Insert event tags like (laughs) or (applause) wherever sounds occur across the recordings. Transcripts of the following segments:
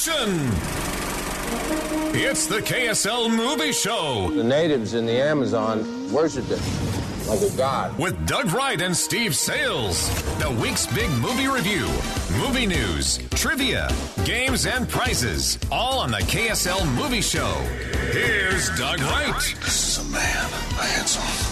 Action. It's the KSL Movie Show The natives in the Amazon worshipped it like a god. with Doug Wright and Steve Salles. The week's big movie review, movie news, trivia, games, and prizes. All on the KSL Movie Show. Here's Doug Wright This is a man, a handsome,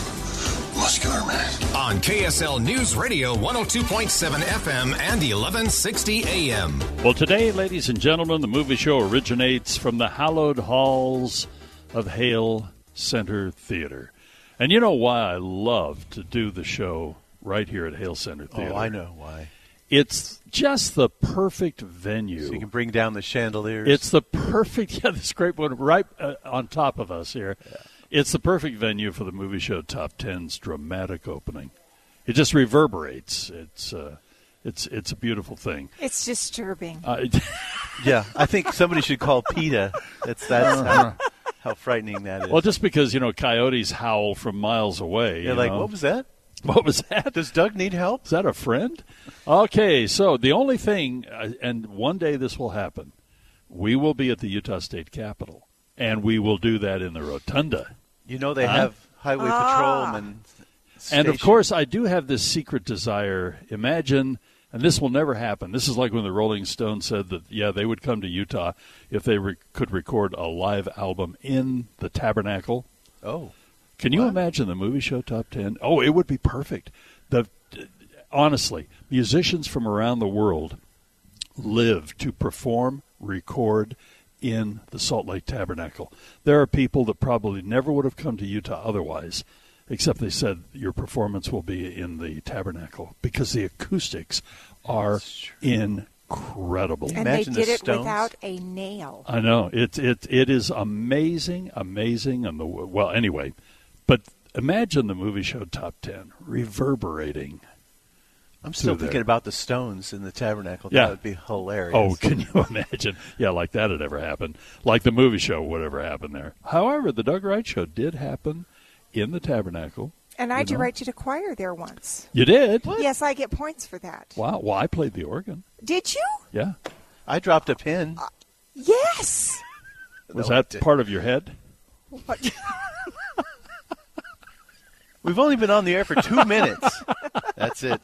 muscular man. on KSL News Radio 102.7 FM and 1160 AM. Well, today, ladies and gentlemen, the movie show originates from the hallowed halls of Hale Center Theater. And you know why I love to do the show right here at Hale Center Theater? Oh, I know why. It's just the perfect venue. So you can bring down the chandeliers. It's the perfect, (laughs) yeah, this great one right uh, on top of us here. It's the perfect venue for the movie show Top 10's dramatic opening. It just reverberates. It's uh, it's it's a beautiful thing. It's disturbing. Uh, (laughs) yeah. I think somebody should call PETA. That's that's how, how frightening that is. well, just because you know coyotes howl from miles away. You're you like, know. what was that? What was that? Does Doug need help? Is that a friend? Okay, so the only thing, uh, and one day this will happen, we will be at the Utah State Capitol, and we will do that in the rotunda. You know they Huh? have highway patrolmen. Ah. And of course, I do have this secret desire. Imagine, and this will never happen. This is like when the Rolling Stones said that, yeah, they would come to Utah if they re- could record a live album in the Tabernacle. Oh, Can you What? imagine the movie show top 10? Oh, it would be perfect. The honestly, musicians from around the world live to perform, record in the Salt Lake Tabernacle. There are people that probably never would have come to Utah otherwise, except they said your performance will be in the Tabernacle because the acoustics are incredible. and they Imagine the did it Stones. without a nail. I know it it it is amazing, amazing, and the well anyway. But imagine the movie show top ten reverberating. I'm still thinking there. about the Stones in the Tabernacle. Yeah. That would be hilarious. Oh, (laughs) can you imagine? Yeah, like that had ever happened. Like the movie show would ever happen there. However, the Doug Wright show did happen in the Tabernacle. And I uh, You know? directed a choir there once. You did? Yes, I get points for that. Wow. Well, I played the organ. Did you? Yeah. I dropped a pin. Uh, yes. Was No, that part of your head? What- (laughs) We've only been on the air for two minutes. (laughs) That's it.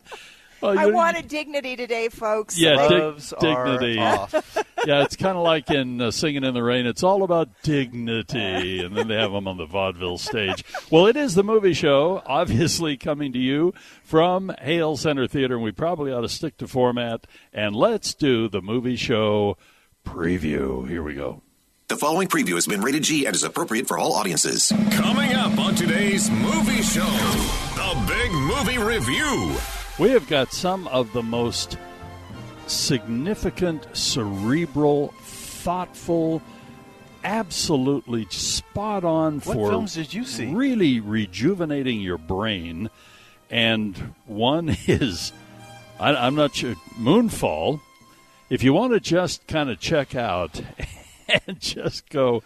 Well, I wanted dignity today, folks. Yeah, dig- dignity. off. (laughs) yeah, it's kind of like in uh, Singing in the Rain. It's all about dignity, and then they have them on the vaudeville stage. Well, it is the movie show, obviously coming to you from Hale Center Theater, and we probably ought to stick to format. And let's do the movie show preview. Here we go. The following preview has been rated G and is appropriate for all audiences. Coming up on today's movie show, the big movie review. We have got some of the most significant, cerebral, thoughtful, absolutely spot on What for films did you see? really rejuvenating your brain. And one (laughs) is, I, I'm not sure, Moonfall. If you want to just kind of check out (laughs) and just go,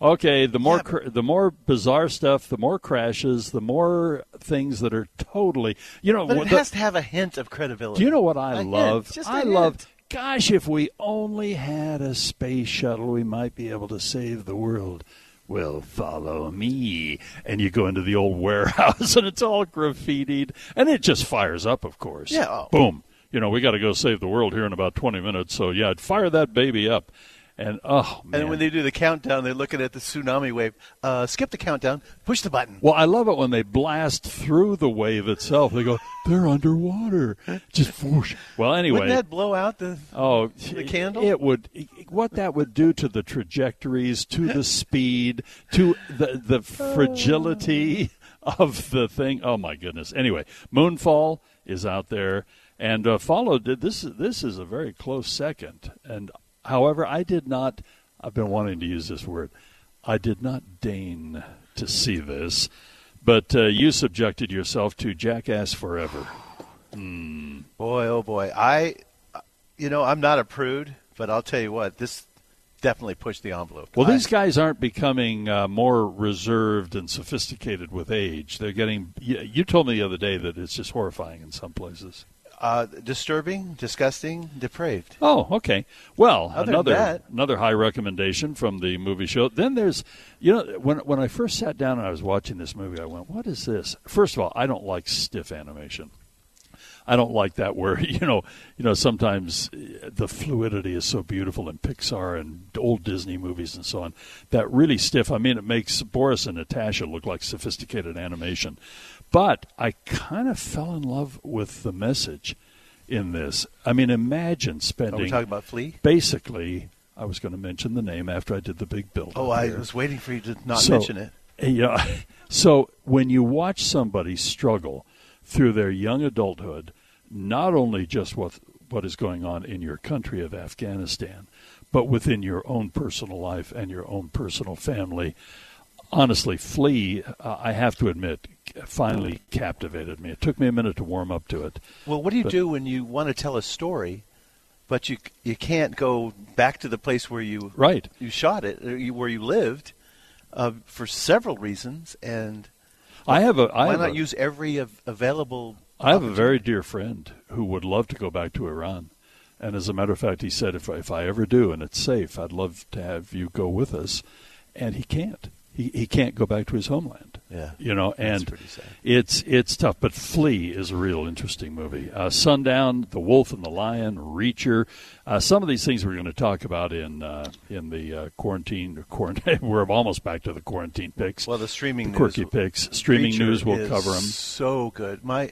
okay, the more cr- the more bizarre stuff, the more crashes, the more things that are totally, you know, But it the- has to have a hint of credibility. do you know what I A hint, love? just a I hint. love. Gosh, if we only had a space shuttle, we might be able to save the world. Well, follow me. And you go into the old warehouse (laughs) and it's all graffitied. And it just fires up, of course. Yeah, oh. Boom. You know, we got to go save the world here in about 20 minutes. So, yeah, fire that baby up. And, oh, man. And when they do the countdown, they're looking at the tsunami wave. Uh, skip the countdown. Push the button. Well, I love it when they blast through the wave itself. They go, they're underwater. Just whoosh. Well, anyway. Wouldn't that blow out the? Oh, The candle? It would. What that would do to the trajectories, to the speed, to the the fragility of the thing. Oh my goodness. Anyway, Moonfall is out there, and uh, followed. This this is a very close second. And however, I did not. I've been wanting to use this word. I did not deign to see this, but uh, you subjected yourself to Jackass Forever. Boy, oh boy. I, you know, I'm not a prude, but I'll tell you what, this definitely pushed the envelope. Well, I- these guys aren't becoming uh, more reserved and sophisticated with age. They're getting. You, you told me the other day that it's just horrifying in some places. Uh, disturbing, disgusting, depraved. Oh, okay. Well, Other another that- another high recommendation from the movie show. Then there's, you know, when when I first sat down and I was watching this movie, I went, "What is this?" First of all, I don't like stiff animation. I don't like that where (laughs) you know, you know, sometimes uh, the fluidity is so beautiful in Pixar and old Disney movies and so on. That really stiff. I mean, it makes Boris and Natasha look like sophisticated animation. But I kind of fell in love with the message in this. I mean, imagine spending. Are we talking about Flee? basically. I was going to mention the name after I did the big build. Oh, I was waiting for you to not So- mention it. Yeah. (laughs) So when you watch somebody struggle through their young adulthood, not only just what what is going on in your country of Afghanistan, but within your own personal life and your own personal family, honestly, Flee, uh, I have to admit, finally captivated me. It took me a minute to warm up to it. Well, what do you But- do when you want to tell a story, but you you can't go back to the place where you Right. you shot it, or you, where you lived, uh, for several reasons, and I have a I why have not a- use every av- available? I have a very dear friend who would love to go back to Iran. And as a matter of fact, he said, if, if I ever do and it's safe, I'd love to have you go with us. And he can't. He, he can't go back to his homeland. Yeah. You know, and it's it's tough. But Flee is a real interesting movie. Uh, Sundown, The Wolf and the Lion, Reacher. Uh, some of these things we're going to talk about in uh, in the uh, quarantine. quarantine (laughs) we're almost back to the quarantine picks. Well, the streaming the quirky news, picks. Streaming Reacher news will cover them. So good. My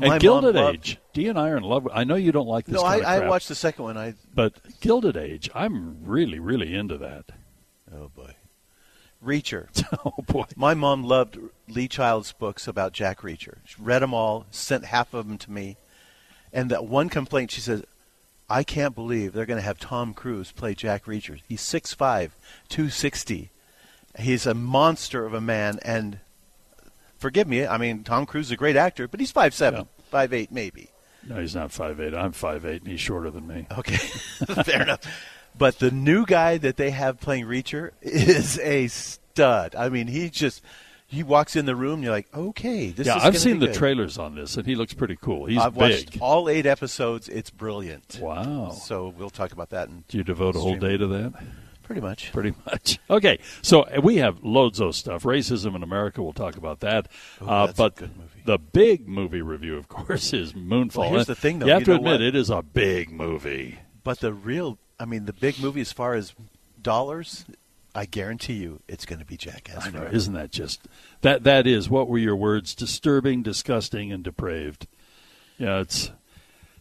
And Gilded loved- Age. Dee and I are in love. With, I know you don't like this. No, I, I watched the second one. I But Gilded Age, I'm really, really into that. oh boy, Reacher. (laughs) Oh boy. My mom loved Lee Child's books about Jack Reacher. She read them all, sent half of them to me, and that one complaint she says, "I can't believe they're going to have Tom Cruise play Jack Reacher. He's 6'5", 260. He's a monster of a man, and forgive me, I mean Tom Cruise is a great actor, but he's 5'7", Yeah. 5'8", maybe. No, he's not five eight. I'm five eight, and he's shorter than me. Okay, (laughs) fair enough. But the new guy that they have playing Reacher is a stud. I mean, he just he walks in the room, and you're like, okay, this yeah. I've seen the good. trailers on this, and he looks pretty cool. He's I've big. watched all eight episodes. It's brilliant. Wow. So we'll talk about that. And Do you devote a whole day to that? pretty much. Pretty much. (laughs) Okay, so we have loads of stuff. Racism in America. We'll talk about that. Ooh, uh, but the big movie review, of course, is Moonfall. Well, here's the thing, though. You have You to admit, what? it is a big movie. But the real, I mean, the big movie as far as dollars, I guarantee you, it's going to be Jackass. I know, isn't that just that? That is what were your words? Disturbing, disgusting, and depraved. Yeah, it's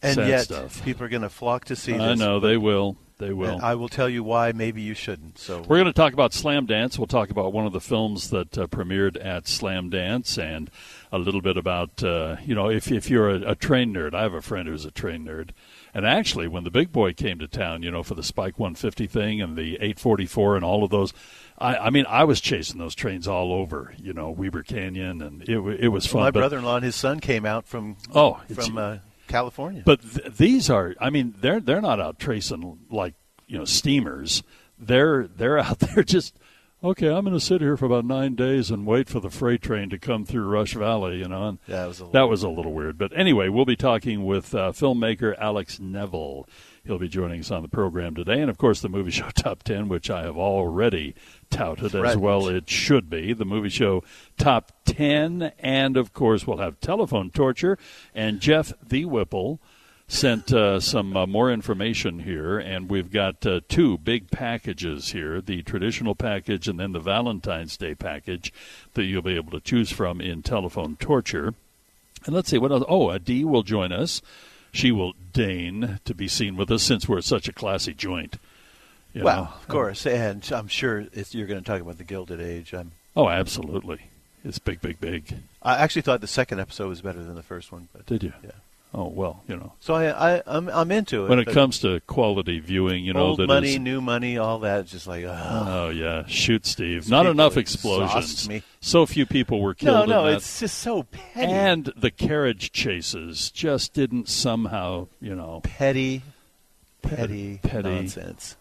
and sad yet stuff. people are going to flock to see this. I know they will. They will. And I will tell you why. Maybe you shouldn't. So We're going to talk about Slamdance. We'll talk about one of the films that uh, premiered at Slamdance and a little bit about, uh, you know, if, if you're a, a train nerd. I have a friend who's a train nerd. And actually, when the big boy came to town, you know, for the Spike 150 thing and the 844 and all of those, I, I mean, I was chasing those trains all over, you know, Weber Canyon, and it, it was fun. my but- brother-in-law and his son came out from Oh, from uh, California. But th- these are, I mean, they're they're not out tracing like you know steamers. They're they're out (laughs) there just okay. I'm going to sit here for about nine days and wait for the freight train to come through Rush Valley. You know, and Yeah, was that was a little weird. But anyway, we'll be talking with uh, filmmaker Alex Nevill. He'll be joining us on the program today, and of course, the movie (laughs) show top ten, which I have already touted as well. It should be the movie show top ten, and of course, we'll have telephone torture and Jeff the Whipple sent uh, some uh, more information here, and we've got uh, two big packages here the traditional package and then the Valentine's Day package that you'll be able to choose from in telephone torture. And let's see what else. Oh, Adi will join us. She will deign to be seen with us since we're such a classy joint. you well, know. of course, and I'm sure you're going to talk about the Gilded Age. I'm Oh, absolutely. It's big, big, big. I actually thought the second episode was better than the first one. But Did you? Yeah. Oh well, you know. So I, I I'm I'm into it. When it comes to quality viewing, you know old that money, is- new money, all that, just like ugh. Oh yeah, shoot, Steve! Not enough explosions. me. So few people were no, killed. no, in that. it's just so petty, and the carriage chases just didn't somehow, you know. petty, petty, petty. nonsense.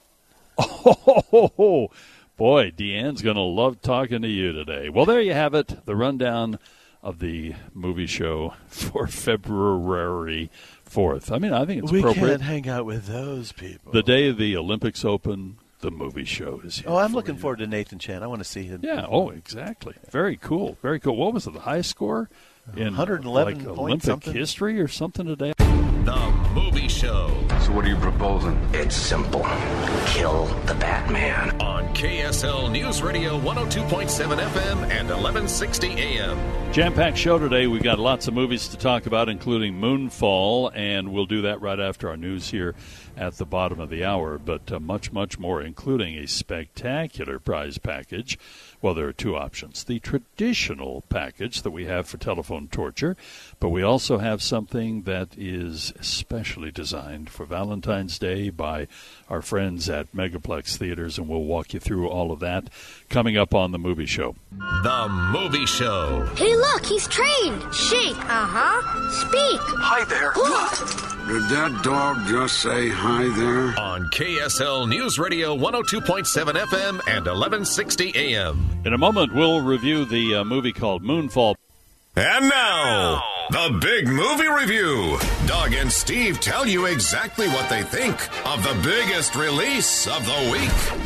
Oh, (laughs) boy, Deanne's going to love talking to you today. Well, there you have it, the rundown of the movie show for February 4th. I mean, I think it's we appropriate. can't hang out with those people. The day of the Olympics open, the movie show is here. oh, I'm for looking you. forward to Nathan Chen. I want to see him. Yeah. Oh, exactly. Very cool. Very cool. What was it? The high score in 111 like Olympic something? history or something today? The Movie Show So what are you proposing? It's simple. Kill the Batman. on KSL News Radio 102.7 FM and 1160 AM. Jam-packed show today. We've got lots of movies to talk about, including Moonfall, and we'll do that right after our news here at the bottom of the hour. But uh, much, much more, including a spectacular prize package. Well, there are two options: the traditional package that we have for telephone torture, but we also have something that is especially designed for Valentine's Day by our friends at Megaplex Theaters, and we'll walk you through all of that coming up on the movie show. The Movie Show. Hey, look, he's trained. Shake. Uh huh. Speak. Hi there. Did that dog just say hi there? On KSL News Radio 102.7 FM and 1160 AM. In a moment, we'll review the uh, movie called Moonfall. And now, the big movie review. Doug and Steve tell you exactly what they think of the biggest release of the week.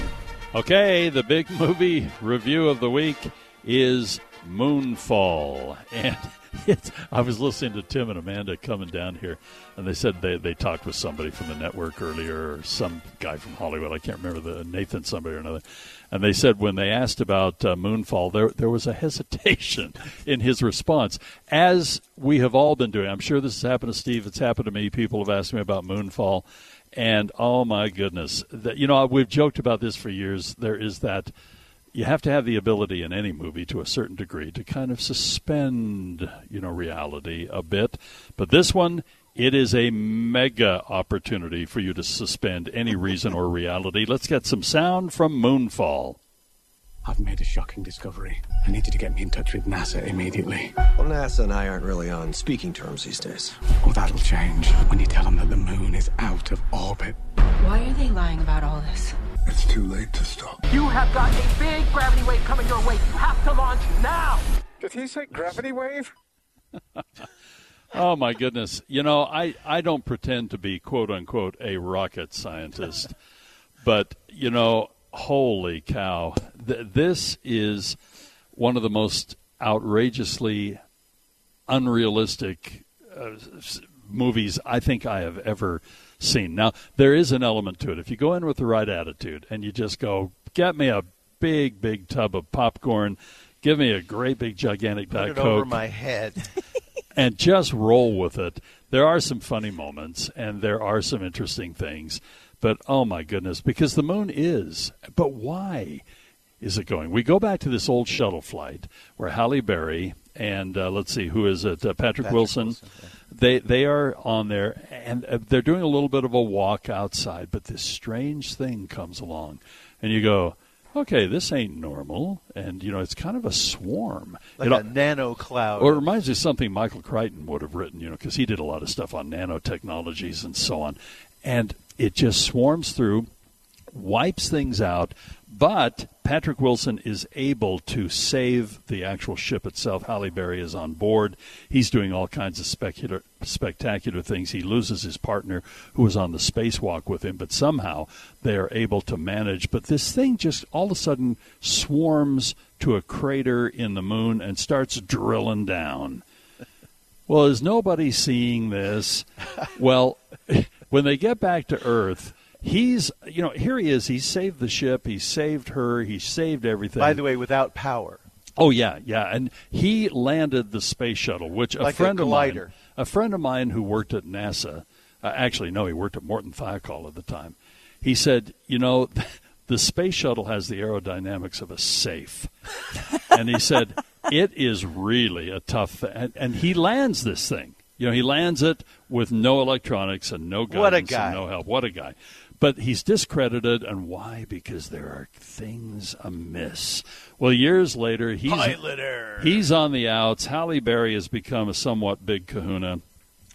Okay, the big (laughs) movie review of the week is Moonfall. (laughs) And (laughs) it's, I was listening to Tim and Amanda coming down here, and they said they, they talked with somebody from the network earlier, or some guy from Hollywood. I can't remember the Nathan somebody or another. And they said when they asked about uh, Moonfall, there there was a hesitation (laughs) in his response, as we have all been doing. I'm sure this has happened to Steve. It's happened to me. People have asked me about Moonfall, and oh my goodness, that you know we've joked about this for years. There is that you have to have the ability in any movie to a certain degree to kind of suspend, you know, reality a bit. But this one, it is a mega opportunity for you to suspend any reason or reality. Let's get some sound from Moonfall. I've made a shocking discovery. I need you to get me in touch with NASA immediately. Well, NASA and I aren't really on speaking terms these days. Oh, that'll change when you tell them that the moon is out of orbit. Why are they lying about all this? It's too late to stop. You have got a big gravity wave coming your way. You have to launch now. Did he say gravity wave? (laughs) Oh my goodness! You know, I I don't pretend to be quote unquote a rocket scientist, (laughs) but you know, holy cow, th- this is one of the most outrageously unrealistic uh, movies I think I have ever seen. Now, there is an element to it. If you go in with the right attitude and you just go, get me a big, big tub of popcorn, give me a great big gigantic Put Diet it Coke, over my head. (laughs) and just roll with it. There are some funny moments and there are some interesting things, but oh my goodness, because the moon is. But why is it going? We go back to this old shuttle flight where Halle Berry and uh, let's see who is it, uh, Patrick, Patrick Wilson. Wilson, yeah. They they are on there and uh, they're doing a little bit of a walk outside, but this strange thing comes along, and you go. Okay, this ain't normal, and you know it's kind of a swarm. Like It- a nano cloud. or it reminds me of something Michael Crichton would have written, you know, because he did a lot of stuff on nanotechnologies and so on. And it just swarms through, wipes things out, but Patrick Wilson is able to save the actual ship itself. Halle Berry is on board. He's doing all kinds of spectacular, spectacular things. He loses his partner who was on the spacewalk with him, but somehow they are able to manage. But this thing just all of a sudden swarms to a crater in the moon and starts drilling down. Well, is nobody seeing this? well, (laughs) when they get back to Earth, he's, you know, here he is. He saved the ship. He saved her. He saved everything. By the way, without power. Oh yeah, yeah, and he landed the space shuttle, which a Like a friend of mine, a friend of mine who worked at NASA, uh, actually no, he worked at Morton Thiokol at the time. He said, you know, (laughs) the space shuttle has the aerodynamics of a safe. (laughs) and he said, it is really a tough, and, and he lands this thing. You know, he lands it with no electronics and no guidance What a guy. and no help. What a guy. But he's discredited, and why? Because there are things amiss. Well, years later, he's he's on the outs. Halle Berry has become a somewhat big kahuna.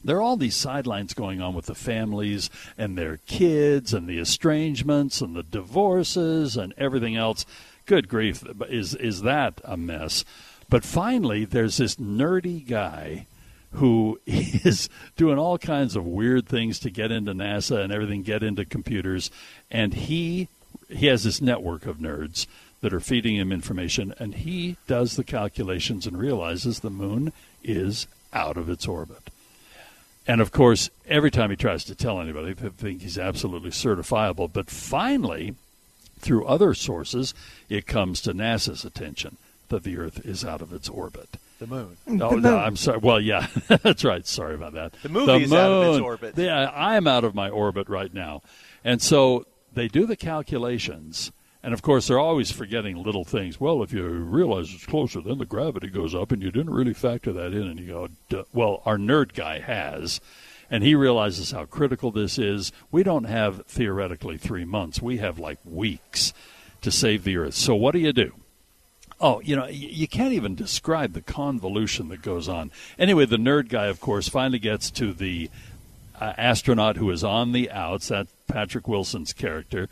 There are all these sidelines going on with the families and their kids and the estrangements and the divorces and everything else. Good grief, is is that a mess? But finally, there's this nerdy guy who (laughs) is doing all kinds of weird things to get into NASA and everything, get into computers, and he he has this network of nerds that are feeding him information, and he does the calculations and realizes the moon is out of its orbit. And of course, every time he tries to tell anybody, they think he's absolutely certifiable. But finally, through other sources, it comes to NASA's attention that the Earth is out of its orbit. The moon. Oh, no, I'm sorry. Well, yeah, (laughs) that's right. Sorry about that. The movie is out of its orbit. Yeah, I'm out of my orbit right now. And so they do the calculations. And of course, they're always forgetting little things. Well, if you realize it's closer, then the gravity goes up, and you didn't really factor that in. And you go, Duh. well, our nerd guy has. And he realizes how critical this is. We don't have theoretically three months, we have like weeks to save the Earth. So, what do you do? Oh, you know, you can't even describe the convolution that goes on. Anyway, the nerd guy, of course, finally gets to the uh, astronaut who is on the outs, that Patrick Wilson's character,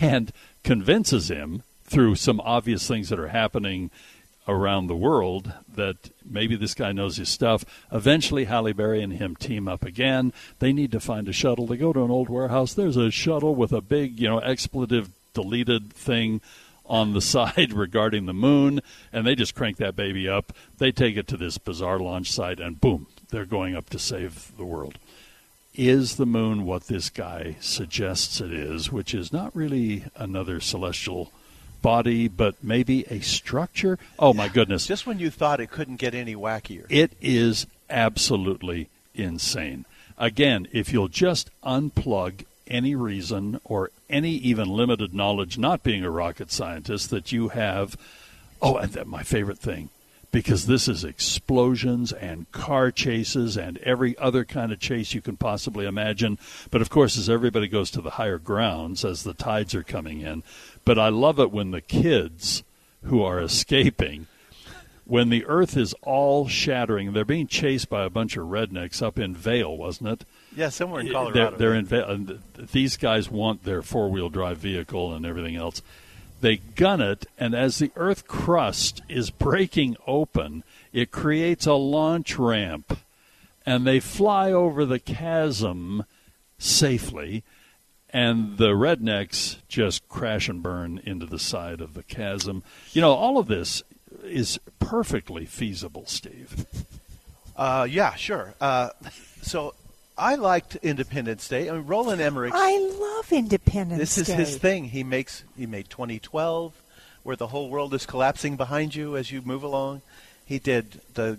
and convinces him through some obvious things that are happening around the world that maybe this guy knows his stuff. Eventually, Halle Berry and him team up again. They need to find a shuttle. They go to an old warehouse. There's a shuttle with a big, you know, expletive deleted thing on the (laughs) side regarding the moon, and they just crank that baby up. They take it to this bizarre launch site, and boom, they're going up to save the world. Is the moon what this guy suggests it is, which is not really another celestial body, but maybe a structure? Oh, my goodness. Just when you thought it couldn't get any wackier. It is absolutely insane. Again, if you'll just unplug any reason or any even limited knowledge, not being a rocket scientist, that you have. Oh, and that, my favorite thing, because this is explosions and car chases and every other kind of chase you can possibly imagine. But of course, as everybody goes to the higher grounds, as the tides are coming in. But I love it when the kids who are escaping when the earth is all shattering, they're being chased by a bunch of rednecks up in Vail, wasn't it? Yeah, somewhere in They're, Colorado. they're in Vail. and th- these guys want their four wheel drive vehicle and everything else. They gun it, and as the earth crust is breaking open, it creates a launch ramp, and they fly over the chasm safely. And the rednecks just crash and burn into the side of the chasm. You know, all of this is perfectly feasible, Steve. Uh, yeah, sure. Uh, so I liked Independence Day. I mean, Roland Emmerich. I love Independence Day. This is Day. his thing. He makes he made 2012, where the whole world is collapsing behind you as you move along. He did the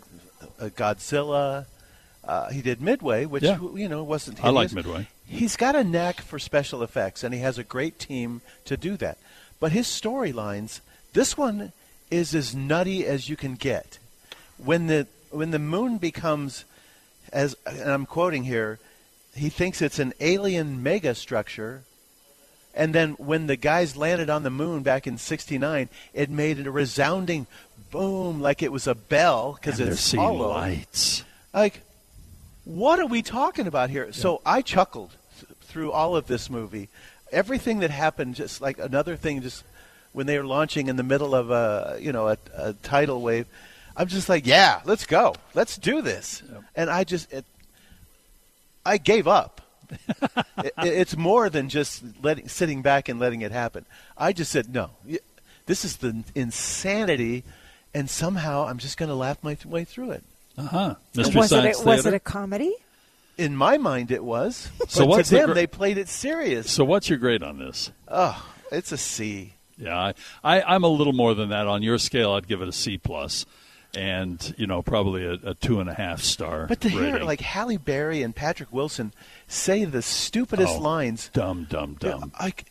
uh, Godzilla. Uh, he did Midway, which Yeah. you know wasn't. I like. Midway. He's got a knack for special effects, and he has a great team to do that. But his storylines, this one is as nutty as you can get. When the when the moon becomes, as and I'm quoting here, he thinks it's an alien mega structure. And then when the guys landed on the moon back in '69, it made a resounding boom, like it was a bell because they're it's seeing hollow. lights. Like, what are we talking about here? So I chuckled through all of this movie. Everything that happened, just like another thing, just when they were launching in the middle of a you know a, a tidal wave, I'm just like, yeah, let's go, let's do this. And I just, it, I gave up. (laughs) it, it's more than just letting sitting back and letting it happen. I just said no. This is the insanity, and somehow I'm just going to laugh my th- way through it. Uh huh. Mystery was it Science a, was it a comedy? In my mind, it was. (laughs) So but what's to the them, gr- they played it serious. So what's your grade on this? Oh, it's a C. Yeah, I, I, I'm a little more than that. On your scale, I'd give it a C plus, and you know probably a, a two and a half star. But to hear like Halle Berry and Patrick Wilson say the stupidest Oh, lines, dumb, dumb, dumb. like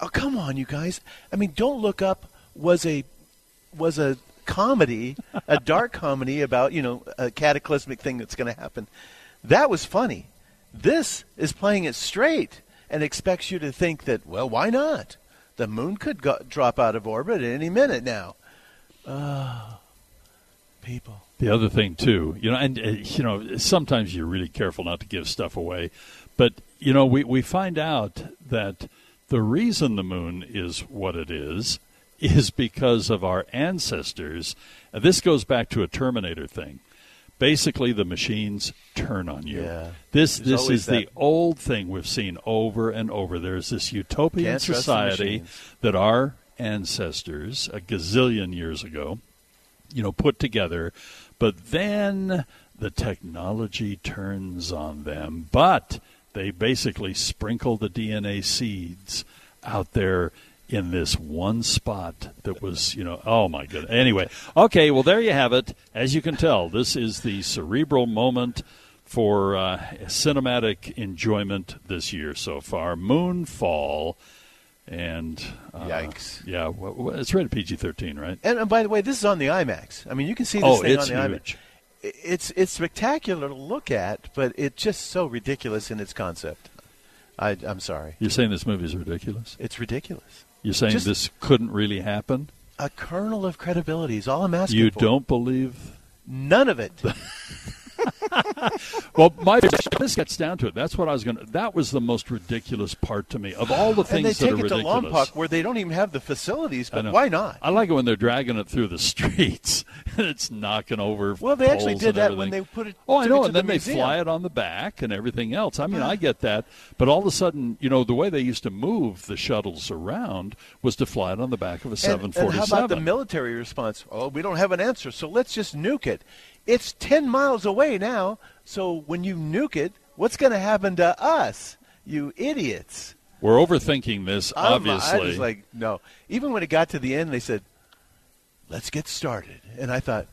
Oh come on, you guys! I mean, Don't Look Up was a was a comedy, a (laughs) dark comedy about you know a cataclysmic thing that's going to happen. That was funny. This is playing it straight and expects you to think that well, why not? The moon could go- drop out of orbit at any minute now. Oh, people. The other thing too, you know, and uh, you know, sometimes you're really careful not to give stuff away, but you know, we we find out that the reason the moon is what it is (laughs) is because of our ancestors. And this goes back to a Terminator thing. Basically, the machines turn on you. Yeah. This There's this is the old thing we've seen over and over. There's this utopian Can't society that our ancestors, a gazillion years ago, you know, put together. But then the technology turns on them. But they basically sprinkle the DNA seeds out there in this one spot that was, you know, oh my goodness. Anyway, okay, well, there you have it. As you can tell, this is the cerebral moment for uh, cinematic enjoyment this year so far. Moonfall. And uh, Yikes. Yeah, well, well, it's rated PG 13, right? And, and by the way, this is on the IMAX. I mean, you can see this Oh, thing on the huge. IMAX. It's it's spectacular to look at, but it's just so ridiculous in its concept. I, I'm sorry. You're saying this movie is ridiculous? It's ridiculous. You're saying Just- this couldn't really happen? A kernel of credibility is all I'm asking You for. don't believe? None of it. (laughs) (laughs) Well, my this gets down to it. That's what I was going to. That was the most ridiculous part to me of all the things and they that take are it to ridiculous. Lompoc where they don't even have the facilities, but why not? I like it when they're dragging it through the (laughs) streets (laughs) it's knocking over. Well, they actually did that when they put it- Oh, I know, and then the they museum. fly it on the back and everything else. I mean, I get that, but all of a sudden, you know, the way they used to move the shuttles around was to fly it on the back of a seven and, how about the military response? Oh, we don't have an answer, so let's just nuke it. It's 10 miles away now, so when you nuke it, what's going to happen to us, you idiots? We're overthinking this, I'm- obviously. I was like, no. Even when it got to the end, they said, let's get started. And I thought,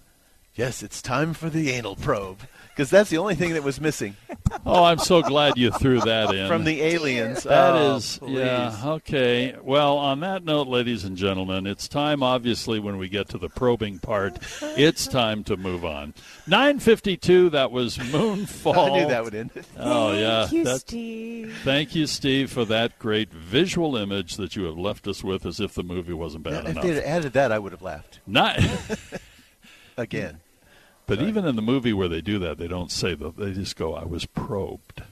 yes, it's time for the anal probe, because that's the only thing that was missing (laughs) oh, I'm so glad you threw that in from the aliens. That Oh, is, please. yeah, okay. Well, on that note, ladies and gentlemen, it's time. Obviously, when we get to the probing part, it's time to move on. Nine fifty-two. That was Moonfall. (laughs) I knew that would end. (laughs) Oh yeah. Thank you, that- Steve. Thank you, Steve, for that great visual image that you have left us with, as if the movie wasn't bad if enough. they had added that, I would have laughed. Not. Again. But even in the movie where they do that, they don't say that. They just go, "I was probed."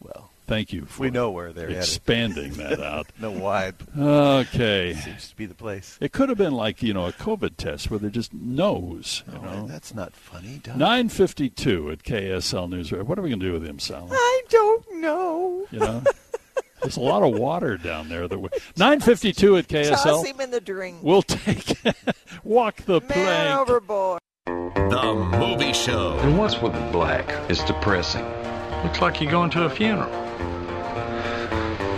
Well, thank you. For we know where they're expanding that (laughs) out. no why. Okay. Seems to be the place. It could have been like you know a COVID test where they just nose. You Oh, know. that's not funny, Nine fifty-two at KSL News. What are we going to do with him, Sally? I don't know. You know, there's a lot of water down there. That we, nine fifty-two at KSL. Toss him in the drink. We'll take (laughs) walk the Man plank. overboard. The Movie Show. And what's with the black? It's depressing. Looks like you're going to a funeral.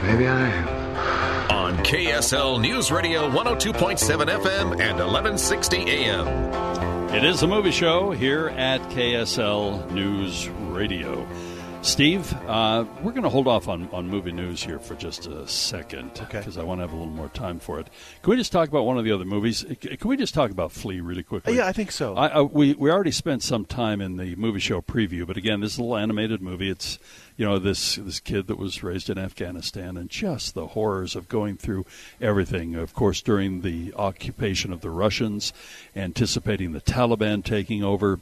Maybe I am. On KSL News Radio 102.7 FM and 1160 AM. It is the movie show here at KSL News Radio. Steve, uh, we're going to hold off on, on movie news here for just a second because I want to have a little more time for it. Can we just talk about one of the other movies? Can we just talk about Flee really quickly? Yeah, I think so. I, I, we we already spent some time in the movie show preview, but again, this is a little animated movie. It's you know this this kid that was raised in Afghanistan and just the horrors of going through everything. Of course, during the occupation of the Russians, anticipating the Taliban taking over,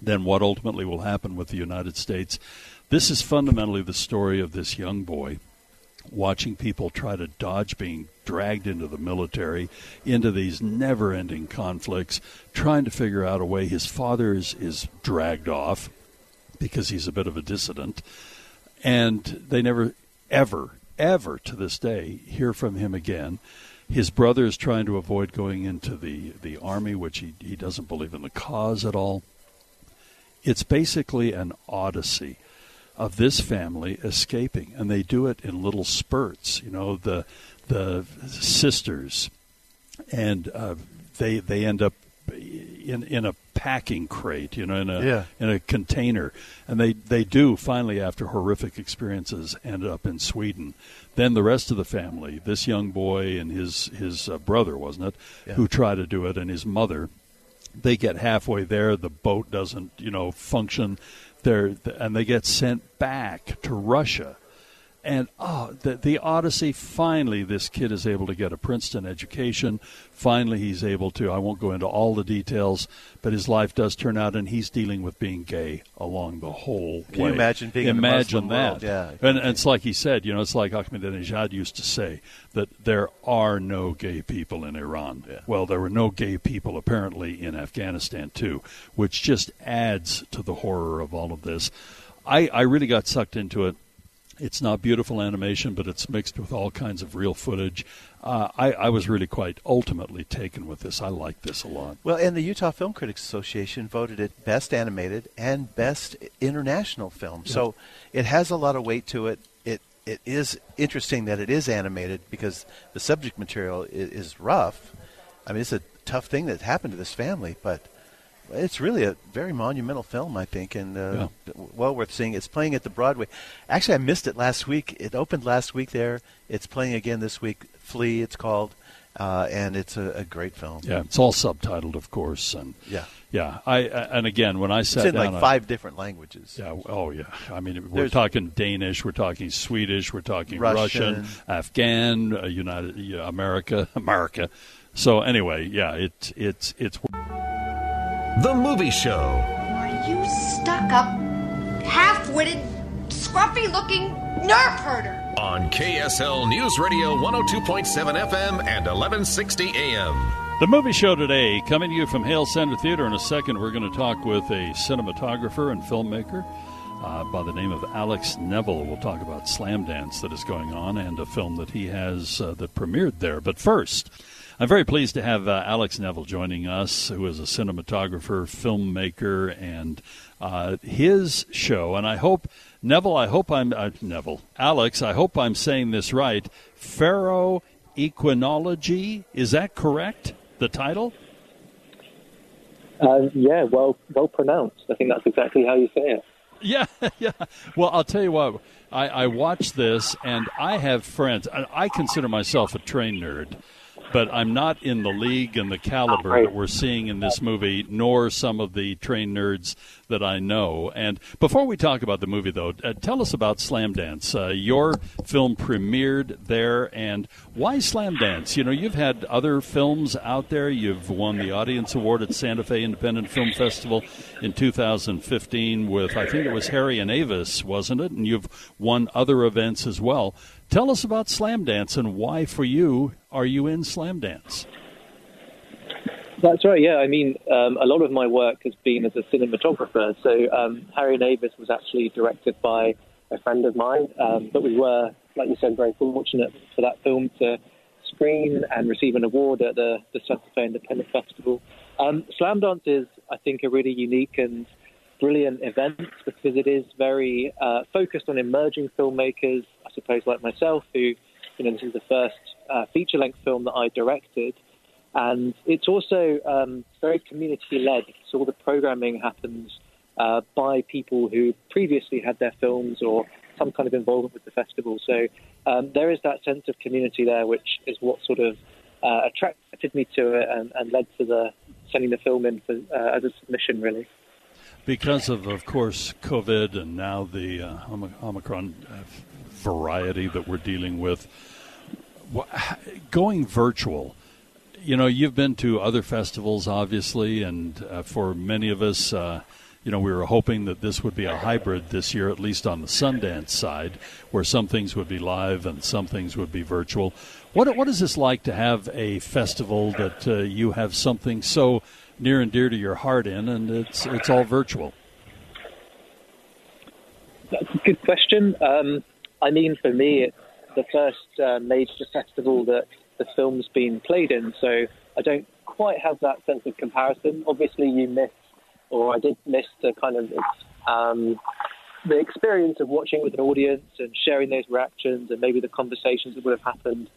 then what ultimately will happen with the United States. This is fundamentally the story of this young boy watching people try to dodge being dragged into the military, into these never ending conflicts, trying to figure out a way. His father is, is dragged off because he's a bit of a dissident, and they never, ever, ever to this day hear from him again. His brother is trying to avoid going into the, the army, which he, he doesn't believe in the cause at all. It's basically an odyssey of this family escaping, and they do it in little spurts. You know, the the sisters, and uh, they they end up in in a packing crate, you know, in a Yeah. in a container, and they they do finally after horrific experiences end up in Sweden. Then the rest of the family, this young boy and his his uh, brother, wasn't it, Yeah. who try to do it, and his mother, they get halfway there, the boat doesn't, you know, function. They're, and they get sent back to Russia. And oh, the, the Odyssey. Finally, this kid is able to get a Princeton education. Finally, he's able to. I won't go into all the details, but his life does turn out, and he's dealing with being gay along the whole Can you imagine being imagine that? world? Yeah. And, and it's like he said, you know, it's like Ahmadinejad used to say that there are no gay people in Iran. Well, there were no gay people apparently in Afghanistan too, which just adds to the horror of all of this. I, I really got sucked into it. It's not beautiful animation, but it's mixed with all kinds of real footage. Uh, I, I was really quite ultimately taken with this. I like this a lot. Well, and the Utah Film Critics Association voted it best animated and best international film. So it has a lot of weight to it. It it is interesting that it is animated because the subject material is, is rough. I mean, it's a tough thing that happened to this family, but it's really a very monumental film, I think, and uh, well worth seeing. It's playing at the Broadway. Actually, I missed it last week. It opened last week there. It's playing again this week. Flee, it's called, uh, and it's a, a great film. Yeah, it's all subtitled, of course, and Yeah. yeah. I and again, when I sat it's in down, like I- five different languages. Yeah. Oh, yeah. I mean, we're There's- talking Danish, we're talking Swedish, we're talking Russian. Russian, Afghan, uh, United yeah, America, (laughs) America. So anyway, yeah, it it's it's. The Movie Show. Are you stuck up, half witted, scruffy looking nerve herder? On KSL News Radio 102.7 FM and 1160 AM. The movie show today, coming to you from Hale Center Theater. In a second, we're going to talk with a cinematographer and filmmaker uh, by the name of Alex Nevill. We'll talk about Slamdance that is going on and a film that he has uh, that premiered there. But first, I'm very pleased to have uh, Alex Nevill joining us, who is a cinematographer, filmmaker, and uh, his show. And I hope Nevill, I hope I'm uh, Nevill, Alex, I hope I'm saying this right. Pharaoh Equinology, is that correct? The title? Uh, yeah, well, well pronounced. I think that's exactly how you say it. Yeah, (laughs) yeah. Well, I'll tell you what. I, I watched this, and I have friends. I, I consider myself a train nerd, but I'm not in the league and the caliber that we're seeing in this movie, nor some of the train nerds that I know. And before we talk about the movie, though, uh, tell us about Slamdance. Uh, your film premiered there, and why Slamdance? You know, you've had other films out there. You've won the Audience Award at Santa Fe Independent Film Festival in 2015 with, I think it was Harry and Avis, wasn't it? And you've won other events as well. Tell us about Slamdance and why, for you, are you in Slamdance? That's right. Yeah, I mean, um, a lot of my work has been as a cinematographer. So um, Harry and Avis was actually directed by a friend of mine, um, but we were, like you said, very fortunate for that film to screen and receive an award at the, the Santa Fe Independent Festival. Um, Slamdance is, I think, a really unique and brilliant event because it is very uh, focused on emerging filmmakers, I suppose, like myself, who, you know, this is the first uh, feature length film that I directed. And it's also um, very community led. So all the programming happens uh, by people who previously had their films or some kind of involvement with the festival. So um, there is that sense of community there, which is what sort of uh, attracted me to it and, and led to the sending the film in for, uh, as a submission, really. Because of, of course, COVID and now the uh, Omicron uh, variety that we're dealing with, going virtual. You know, you've been to other festivals, obviously, and uh, for many of us, uh, you know, we were hoping that this would be a hybrid this year, at least on the Sundance side, where some things would be live and some things would be virtual. What what is this like to have a festival that uh, you have something so near and dear to your heart in, and it's it's all virtual? That's a good question. Um, I mean, for me, it's the first uh, major festival that the film's been played in, so I don't quite have that sense of comparison. Obviously, you miss, or I did miss the kind of um, the experience of watching with an audience and sharing those reactions and maybe the conversations that would have happened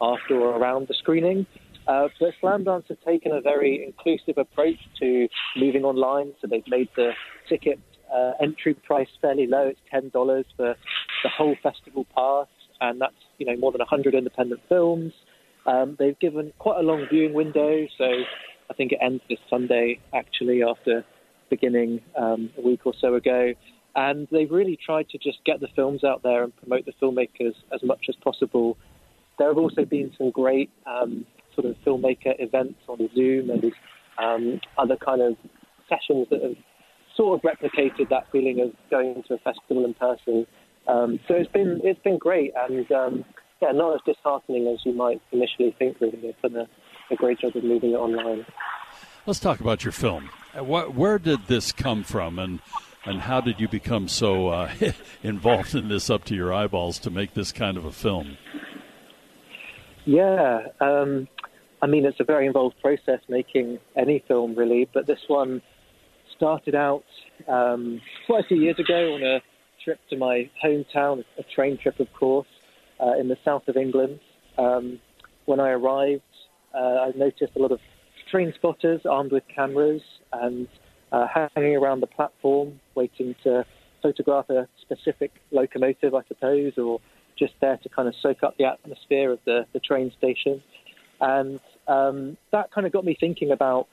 after or around the screening. Uh, but Slamdance have taken a very inclusive approach to moving online. So they've made the ticket uh, entry price fairly low. It's ten dollars for the whole festival pass, and that's you know more than hundred independent films. Um, they've given quite a long viewing window, so I think it ends this Sunday actually after beginning um, a week or so ago. And they've really tried to just get the films out there and promote the filmmakers as much as possible. There have also been some great um, sort of filmmaker events on Zoom and um, other kind of sessions that have sort of replicated that feeling of going to a festival in person. Um, so it's been it's been great and um, yeah, not as disheartening as you might initially think. Really, they've done a, a great job of moving it online. Let's talk about your film. Uh, what, where did this come from, and and how did you become so uh, (laughs) involved in this up to your eyeballs to make this kind of a film? Yeah, um, I mean it's a very involved process making any film really, but this one started out um, quite a few years ago on a trip to my hometown, a train trip, of course, uh, in the south of England. Um, when I arrived, uh, I noticed a lot of train spotters armed with cameras and uh, hanging around the platform, waiting to photograph a specific locomotive, I suppose, or just there to kind of soak up the atmosphere of the, the train station. And um, that kind of got me thinking about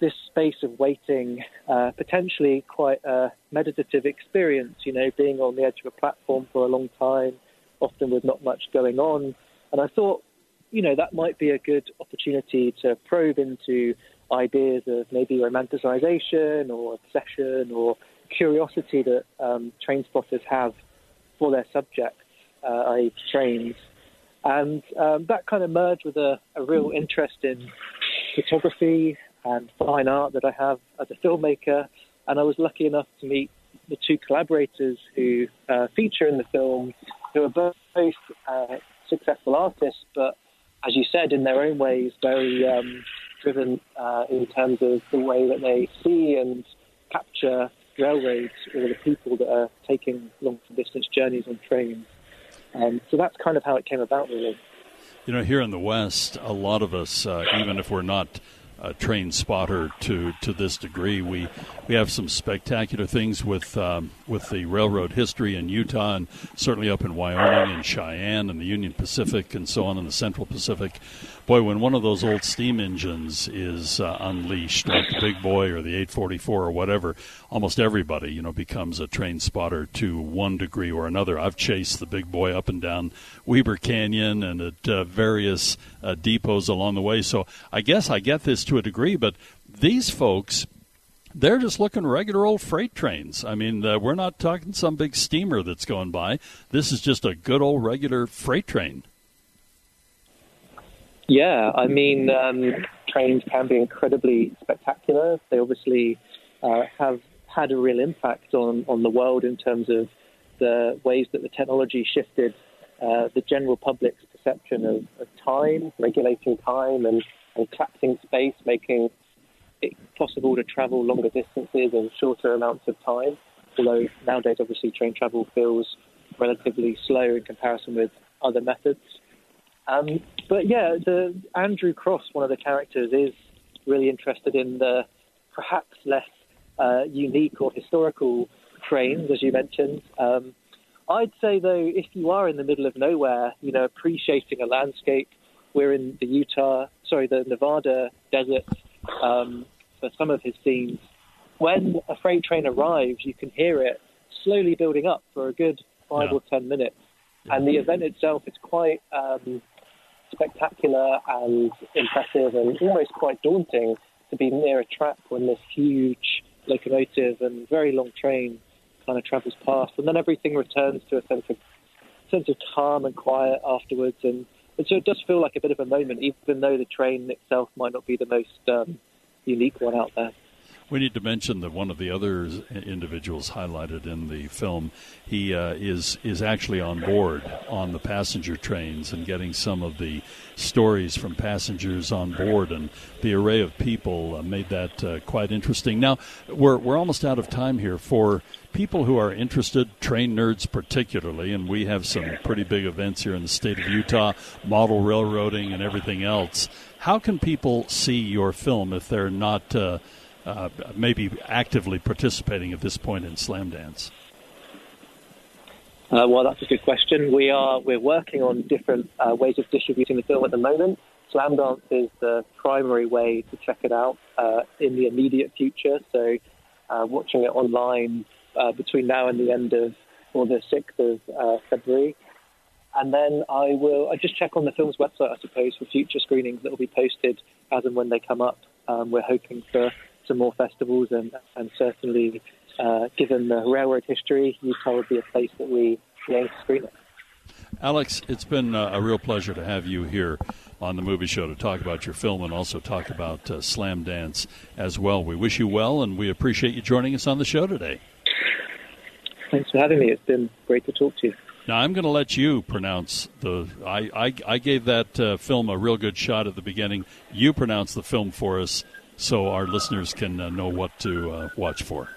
this space of waiting, uh, potentially quite a meditative experience, you know, being on the edge of a platform for a long time, often with not much going on. And I thought, you know, that might be a good opportunity to probe into ideas of maybe romanticization or obsession or curiosity that um, train spotters have for their subjects, uh, i.e., trains. And um, that kind of merged with a, a real interest in photography and fine art that I have as a filmmaker. And I was lucky enough to meet the two collaborators who uh, feature in the film, who are both uh, successful artists, but as you said, in their own ways, very um, driven uh, in terms of the way that they see and capture railroads or the people that are taking long distance journeys on trains. Um, so that's kind of how it came about, really. You know, here in the West, a lot of us, uh, even if we're not a train spotter to to this degree. We we have some spectacular things with um, with the railroad history in Utah and certainly up in Wyoming and Cheyenne and the Union Pacific and so on in the Central Pacific. Boy, when one of those old steam engines is uh, unleashed, Big Boy or the 844 or whatever, almost everybody you know becomes a train spotter to one degree or another. I've chased the Big Boy up and down Weber Canyon and at uh, various uh, depots along the way. So I guess I get this to a degree, but these folks they're just looking regular old freight trains. I mean, uh, we're not talking some big steamer that's going by. This is just a good old regular freight train. Yeah, I mean, um, trains can be incredibly spectacular. They obviously uh, have had a real impact on, on the world in terms of the ways that the technology shifted uh, the general public's perception of, of time, regulating time, and, and collapsing space, making it possible to travel longer distances in shorter amounts of time. Although nowadays, obviously, train travel feels relatively slow in comparison with other methods. Um, but yeah, the Andrew Cross, one of the characters, is really interested in the perhaps less uh, unique or historical trains, as you mentioned. Um, I'd say though, if you are in the middle of nowhere, you know, appreciating a landscape, we're in the Utah, sorry, the Nevada desert um, for some of his scenes. When a freight train arrives, you can hear it slowly building up for a good five yeah. or ten minutes, and the event itself is quite um, spectacular and impressive, and almost quite daunting to be near a track when this huge locomotive and very long train kind of travels past, and then everything returns to a sense of sense of calm and quiet afterwards, and, and so it does feel like a bit of a moment, even though the train itself might not be the most um, unique one out there. We need to mention that one of the other individuals highlighted in the film, he uh, is is actually on board on the passenger trains and getting some of the stories from passengers on board, and the array of people uh, made that uh, quite interesting. Now we're we're almost out of time here for people who are interested, train nerds particularly, and we have some pretty big events here in the state of Utah, model railroading and everything else. How can people see your film if they're not uh, uh, maybe actively participating at this point in Slamdance? Uh, well, that's a good question. We are we're working on different uh, ways of distributing the film at the moment. Slamdance is the primary way to check it out uh, in the immediate future. So, uh, watching it online uh, between now and the end of or the sixth of February, and then I will I just check on the film's website, I suppose, for future screenings that will be posted as and when they come up. Um, we're hoping for some more festivals, and and certainly uh, given the railroad history, Utah would be a place that we, aim to screen it. Alex, it's been uh, a real pleasure to have you here on the movie show to talk about your film and also talk about uh, Slamdance as well. We wish you well, and we appreciate you joining us on the show today. Thanks for having me. It's been great to talk to you. Now I'm going to let you pronounce the. I I, I gave that uh, film a real good shot at the beginning. You pronounce the film for us, so our listeners can uh, know what to uh, watch for.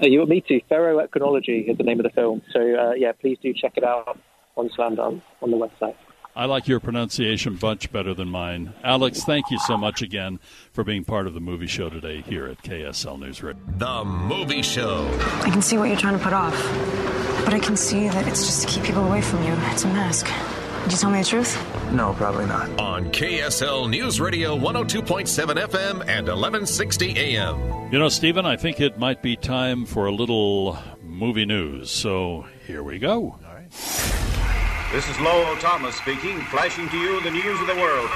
Uh, you want me to? Ferroequinology is the name of the film. So, uh, yeah, please do check it out on Slamdance on the website. I like your pronunciation much better than mine. Alex, thank you so much again for being part of the movie show today here at KSL News Radio. The Movie Show. I can see what you're trying to put off, but I can see that it's just to keep people away from you. It's a mask. Did you tell me the truth? No, probably not. On KSL News Radio 102.7 FM and 1160 AM. You know, Stephen, I think it might be time for a little movie news. So here we go. All right. This is Lowell Thomas speaking, flashing to you the news of the world.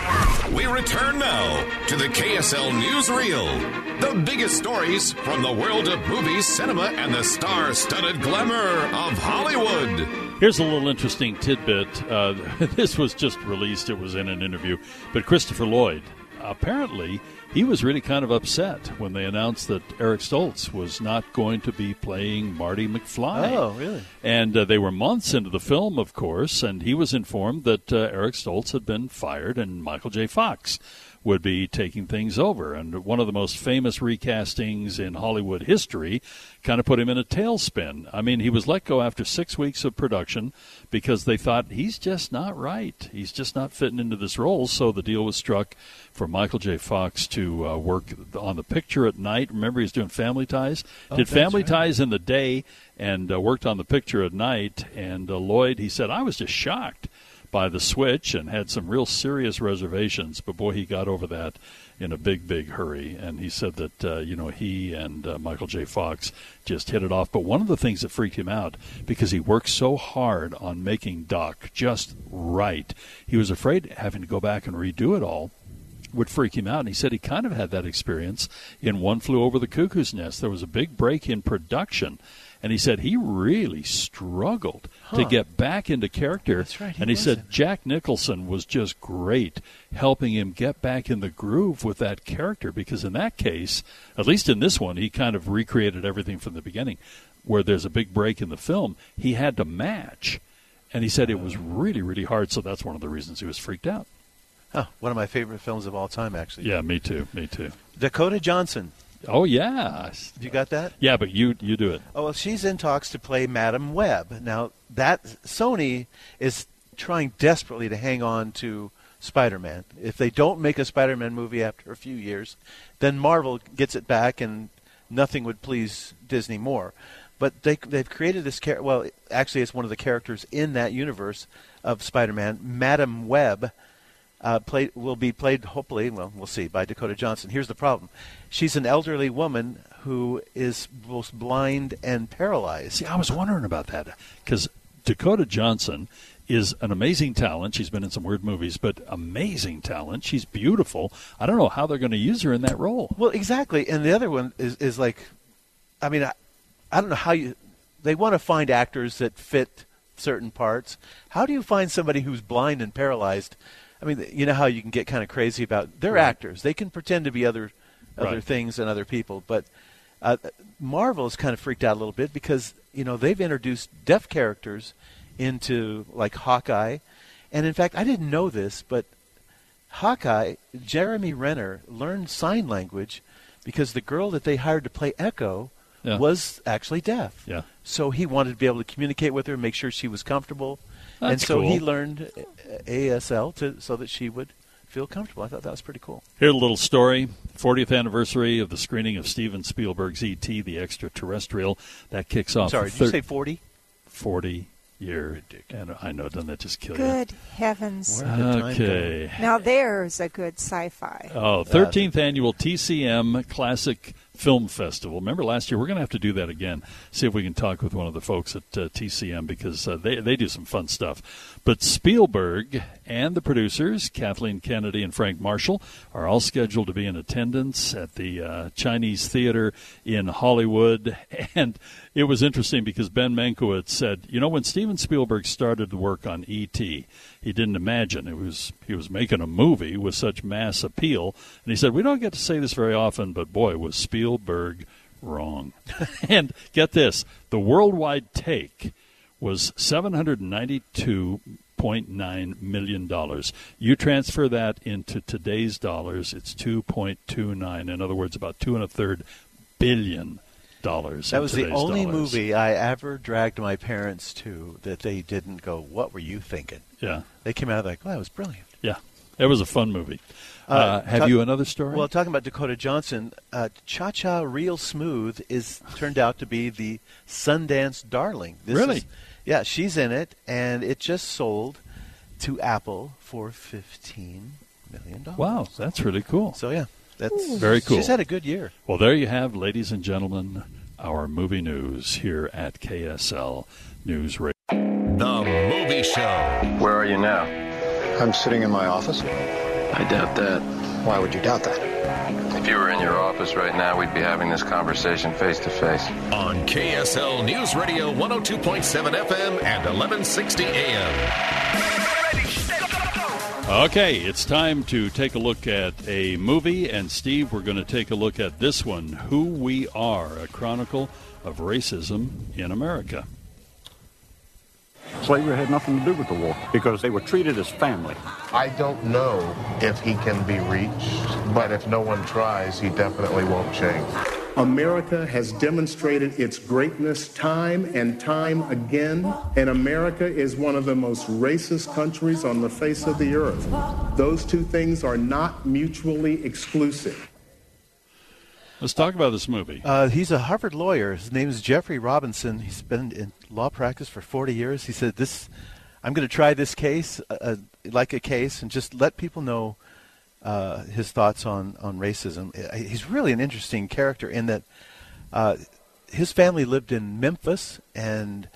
We return now to the KSL Newsreel. The biggest stories from the world of movies, cinema, and the star studded glamour of Hollywood. Here's a little interesting tidbit. Uh, (laughs) this was just released, it was in an interview. But Christopher Lloyd, apparently, he was really kind of upset when they announced that Eric Stoltz was not going to be playing Marty McFly. Oh, really? And uh, they were months into the film, of course, and he was informed that uh, Eric Stoltz had been fired and Michael J. Fox would be taking things over. And one of the most famous recastings in Hollywood history kind of put him in a tailspin. I mean, he was let go after six weeks of production because they thought he's just not right. He's just not fitting into this role. So the deal was struck for Michael J. Fox to uh, work on the picture at night. Remember, he's doing Family Ties. Oh, Did Family right. Ties in the day and uh, worked on the picture at night. And uh, Lloyd, he said, I was just shocked by the switch and had some real serious reservations. But boy, he got over that in a big, big hurry. And he said that, uh, you know, he and uh, Michael J. Fox just hit it off. But one of the things that freaked him out, because he worked so hard on making Doc just right, he was afraid having to go back and redo it all would freak him out. And he said he kind of had that experience in One Flew Over the Cuckoo's Nest. There was a big break in production. And he said he really struggled to get back into character. That's right, he and he was said. Jack Nicholson was just great helping him get back in the groove with that character because in that case, at least in this one, he kind of recreated everything from the beginning. Where there's a big break in the film, he had to match. And he said it was really, really hard. So that's one of the reasons he was freaked out. Huh, one of my favorite films of all time, actually. Yeah, me too. Me too. Dakota Johnson. Oh yeah. You got that? Yeah, but you you do it. Oh well, she's in talks to play Madame Web. Now that Sony is trying desperately to hang on to Spider-Man. If they don't make a Spider-Man movie after a few years, then Marvel gets it back, and nothing would please Disney more. But they they've created this character. Well, actually, it's one of the characters in that universe of Spider-Man, Madame Web. Uh, played will be played hopefully well we'll see by Dakota Johnson. Here's the problem: she's an elderly woman who is both blind and paralyzed. See, I was wondering about that because Dakota Johnson is an amazing talent. She's been in some weird movies, but amazing talent. She's beautiful. I don't know how they're going to use her in that role. Well, exactly. And the other one is is like, I mean, I, I don't know how you. They want to find actors that fit certain parts. How do you find somebody who's blind and paralyzed? I mean, you know how you can get kind of crazy about. They're Right. actors. They can pretend to be other other Right. things and other people, but. Uh, Marvel is kind of freaked out a little bit because you know they've introduced deaf characters into like Hawkeye, and in fact I didn't know this, but Hawkeye, Jeremy Renner learned sign language because the girl that they hired to play Echo Yeah. was actually deaf. Yeah. So he wanted to be able to communicate with her, make sure she was comfortable. And That's so he learned uh, ASL to so that she would feel comfortable. I thought that was pretty cool. Here's a little story. 40th anniversary of the screening of Steven Spielberg's E.T., the extraterrestrial. That kicks off. Sorry, the did you say 40? 40 year. And I know, doesn't that just kill you? Good heavens. Okay. Now there's a good sci-fi. Oh, 13th annual TCM Classic Film Festival. Remember last year? We're going to have to do that again. See if we can talk with one of the folks at uh, TCM because uh, they, they do some fun stuff. But Spielberg and the producers, Kathleen Kennedy and Frank Marshall, are all scheduled to be in attendance at the uh, Chinese Theater in Hollywood. (laughs) And it was interesting because Ben Mankiewicz said, you know, when Steven Spielberg started to work on E.T., he didn't imagine it was he was making a movie with such mass appeal. And he said, we don't get to say this very often, but boy, was Spielberg wrong. (laughs) and get this, the worldwide take was seven hundred ninety-two point nine million dollars. You transfer that into today's dollars, it's two point two nine. In other words, about two and a third billion dollars. That was the only dollars. movie I ever dragged my parents to that they didn't go, "What were you thinking?" Yeah. They came out like, "Oh, that was brilliant." Yeah, it was a fun movie. Uh, have talk- you another story? Well, talking about Dakota Johnson, uh, Cha Cha Real Smooth is turned out to be the Sundance darling. This Really? is- yeah, she's in it, and it just sold to Apple for fifteen million dollars. wow, that's really cool. So yeah, that's very cool. She's had a good year. Well, there you have, ladies and gentlemen, our movie news here at KSL News Radio. The Movie Show. Where are you now? I'm sitting in my office. I doubt that. Why would you doubt that? If you were in your office right now, we'd be having this conversation face to face. On KSL News Radio 102.7 FM and 1160 AM. Okay, it's time to take a look at a movie, and Steve, we're going to take a look at this one Who We Are, a chronicle of racism in America. Slavery had nothing to do with the war because they were treated as family. I don't know if he can be reached, but if no one tries, he definitely won't change. America has demonstrated its greatness time and time again, and America is one of the most racist countries on the face of the earth. Those two things are not mutually exclusive. Let's talk about this movie. Uh, he's a Harvard lawyer. His name is Jeffrey Robinson. He's been in law practice for 40 years. He said, "This, I'm going to try this case uh, uh, like a case, and just let people know uh, his thoughts on on racism." He's really an interesting character in that uh, his family lived in Memphis, and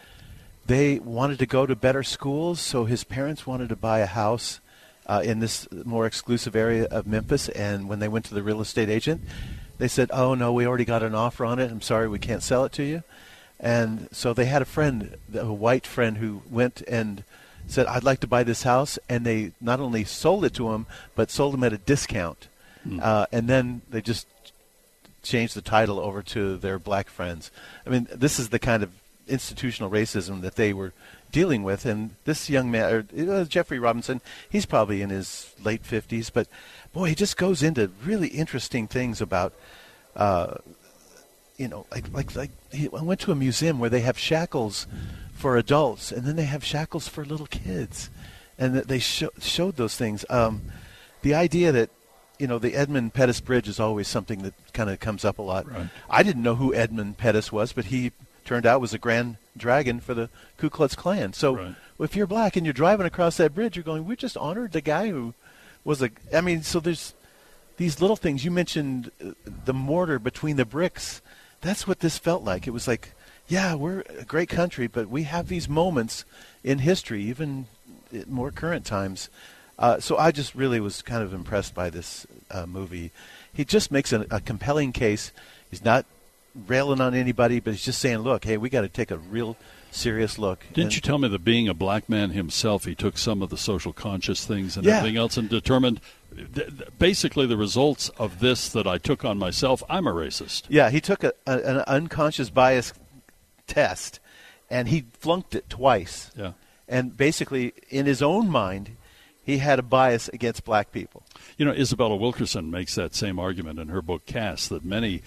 they wanted to go to better schools, so his parents wanted to buy a house uh, in this more exclusive area of Memphis. And when they went to the real estate agent, they said, "Oh no, we already got an offer on it. I'm sorry, we can't sell it to you." And so they had a friend, a white friend, who went and said, "I'd like to buy this house," and they not only sold it to him, but sold him at a discount. Uh, and then they just changed the title over to their black friends. I mean, this is the kind of institutional racism that they were dealing with. And this young man, or, Jeffrey Robinson, he's probably in his late 50s, but boy, he just goes into really interesting things about, uh, you know, like, like, like he, I went to a museum where they have shackles for adults and then they have shackles for little kids. And they sho- showed those things. Um, the idea that you know, the Edmund Pettus Bridge is always something that kind of comes up a lot. Right. I didn't know who Edmund Pettus was, but he turned out was a Grand Dragon for the Ku Klux Klan. So if you're black and you're driving across that bridge, you're going, we just honored the guy who was a. I mean, so there's these little things. You mentioned uh, the mortar between the bricks. That's what this felt like. It was like, yeah, we're a great country, but we have these moments in history, even more current times. Uh, so I just really was kind of impressed by this uh, movie. He just makes a, a compelling case. He's not railing on anybody, but he's just saying, look, hey, we got to take a real serious look. Didn't And- you tell me that being a black man himself, he took some of the social conscious things and Yeah. everything else and determined basically the results of this that I took on myself, I'm a racist. Yeah, he took a, a, an unconscious bias test, and he flunked it twice. Yeah. And basically, in his own mind, he had a bias against black people. You know, Isabella Wilkerson makes that same argument in her book Caste that many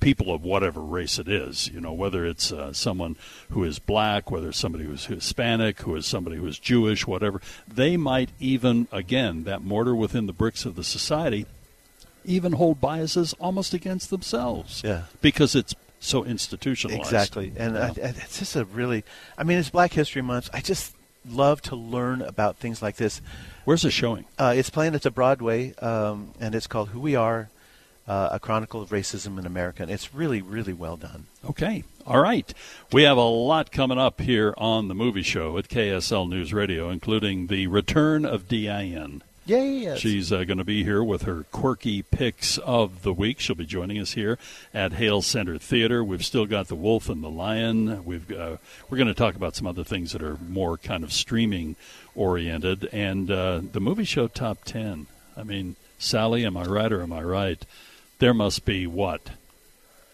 people of whatever race it is, you know, whether it's uh, someone who is black, whether it's somebody who's Hispanic, who is somebody who is Jewish, whatever, they might even, again, that mortar within the bricks of the society, even hold biases almost against themselves. Yeah. Because it's so institutionalized. Exactly, and Yeah. I, I, it's just a really. I mean, it's Black History Month. I just love to learn about things like this. Where's the showing? Uh, it's playing at the Broadway, um, and it's called "Who We Are: uh, A Chronicle of Racism in America." And it's really, really well done. Okay. All right. We have a lot coming up here on the movie show at KSL News Radio, including the return of DIN. Yay! She's uh, going to be here with her quirky picks of the week. She'll be joining us here at Hale Center Theater. We've still got The Wolf and the Lion. We've uh, we're going to talk about some other things that are more kind of streaming oriented, and uh, the movie show top ten. I mean, Sally, am I right or am I right? There must be what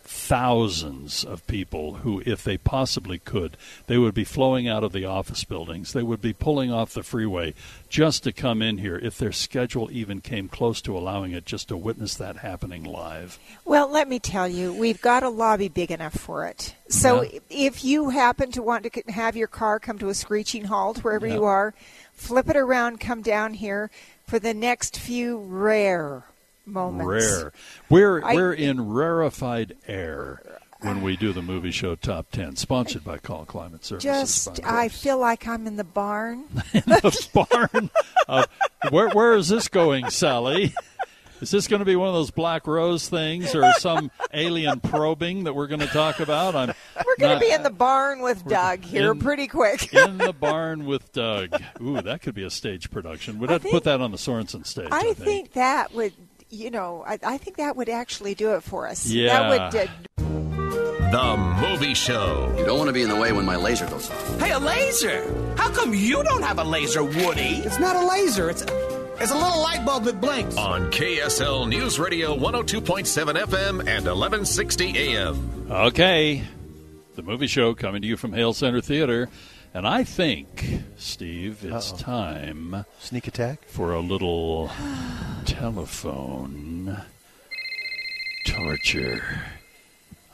thousands of people who, if they possibly could, they would be flowing out of the office buildings. They would be pulling off the freeway just to come in here if their schedule even came close to allowing it just to witness that happening live. Well, let me tell you, we've got a lobby big enough for it. So Yeah. if you happen to want to have your car come to a screeching halt wherever Yeah. you are, flip it around, come down here for the next few rare moments. Rare. We're I- we're in rarefied air when we do the movie show top ten, sponsored by Call Climate Services. Just, I feel like I'm in the barn. (laughs) in the barn. Uh, where where is this going, Sally? Is this going to be one of those Black Rose things or some alien probing that we're going to talk about? I'm We're going not- to be in the barn with Doug here in- pretty quick. (laughs) in the barn with Doug. Ooh, that could be a stage production. We'd I have to put that on the Sorensen stage. I, I think. think that would, you know, I, I think that would actually do it for us. Yeah. That would. Uh, The Movie Show. You don't want to be in the way when my laser goes off. Hey, a laser! How come you don't have a laser, Woody? It's not a laser. It's it's a little light bulb that blinks. On KSL News Radio 102.7 FM and 1160 AM. Okay, the movie show coming to you from Hale Center Theater, and I think, Steve, it's Uh-oh. time Sneak attack. for a little (sighs) telephone torture.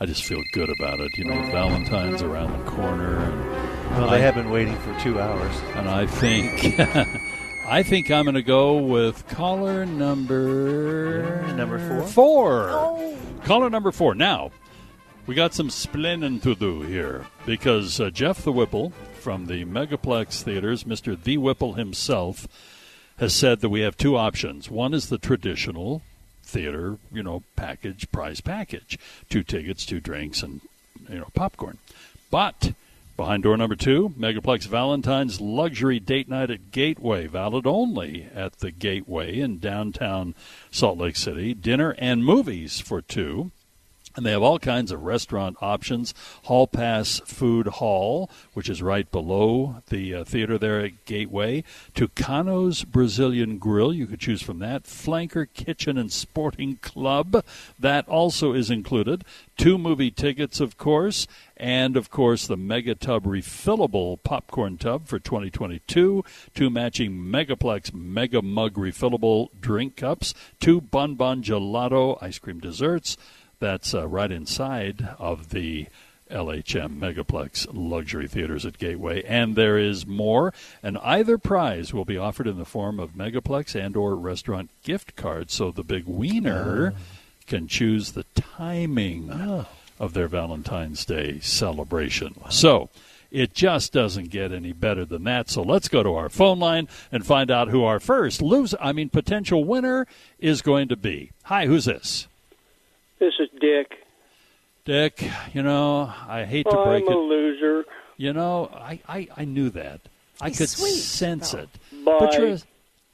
I just feel good about it. You know, Valentine's around the corner, and Well, I- they have been waiting for two hours. and I think (laughs) I think I'm going to go with caller number Number four? Four. Caller number four. Now we got some splaining to do here because uh, Jeff the Whipple from the Megaplex Theaters, Mister the Whipple himself, has said that we have two options. One is the traditional theater, you know, package prize package, two tickets, two drinks, and you know popcorn. But behind door number two, Megaplex Valentine's luxury date night at Gateway, valid only at the Gateway in downtown Salt Lake City. Dinner and movies for two. And they have all kinds of restaurant options. Hall Pass Food Hall, which is right below the uh, theater there at Gateway. Tucano's Brazilian Grill, you could choose from that. Flanker Kitchen and Sporting Club, that also is included. Two movie tickets, of course. And, of course, the Mega Tub refillable popcorn tub for 2022. Two matching Megaplex Mega Mug refillable drink cups. Two Bon Bon Gelato ice cream desserts. That's uh, right inside of the LHM Megaplex Luxury Theaters at Gateway, and there is more. And either prize will be offered in the form of Megaplex and/or restaurant gift cards, so the big wiener can choose the timing of their Valentine's Day celebration. So. It just doesn't get any better than that. So let's go to our phone line and find out who our first loser, I mean potential winner is going to be. Hi, who's this? This is Dick. Dick, you know, I hate to break it. I'm break a it. loser. You know, I, I, I knew that. I He's could sweet, sense though. it. Bye. But you're a-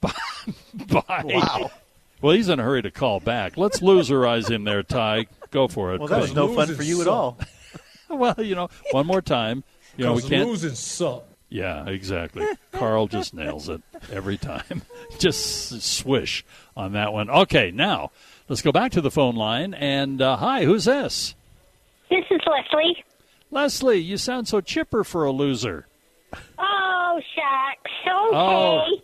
(laughs) Bye. Wow. Well, he's in a hurry to call back. Let's loserize him there, Ty. Go for it. Well, that was no fun for you at all. (laughs) well, you know, one more time. You know, we 'Cause can't. losing suck. Yeah, exactly. Carl just nails it every time. (laughs) just swish on that one. Okay, now let's go back to the phone line. And uh, hi, who's this? This is Leslie. Leslie, you sound so chipper for a loser. Oh, shucks. Okay.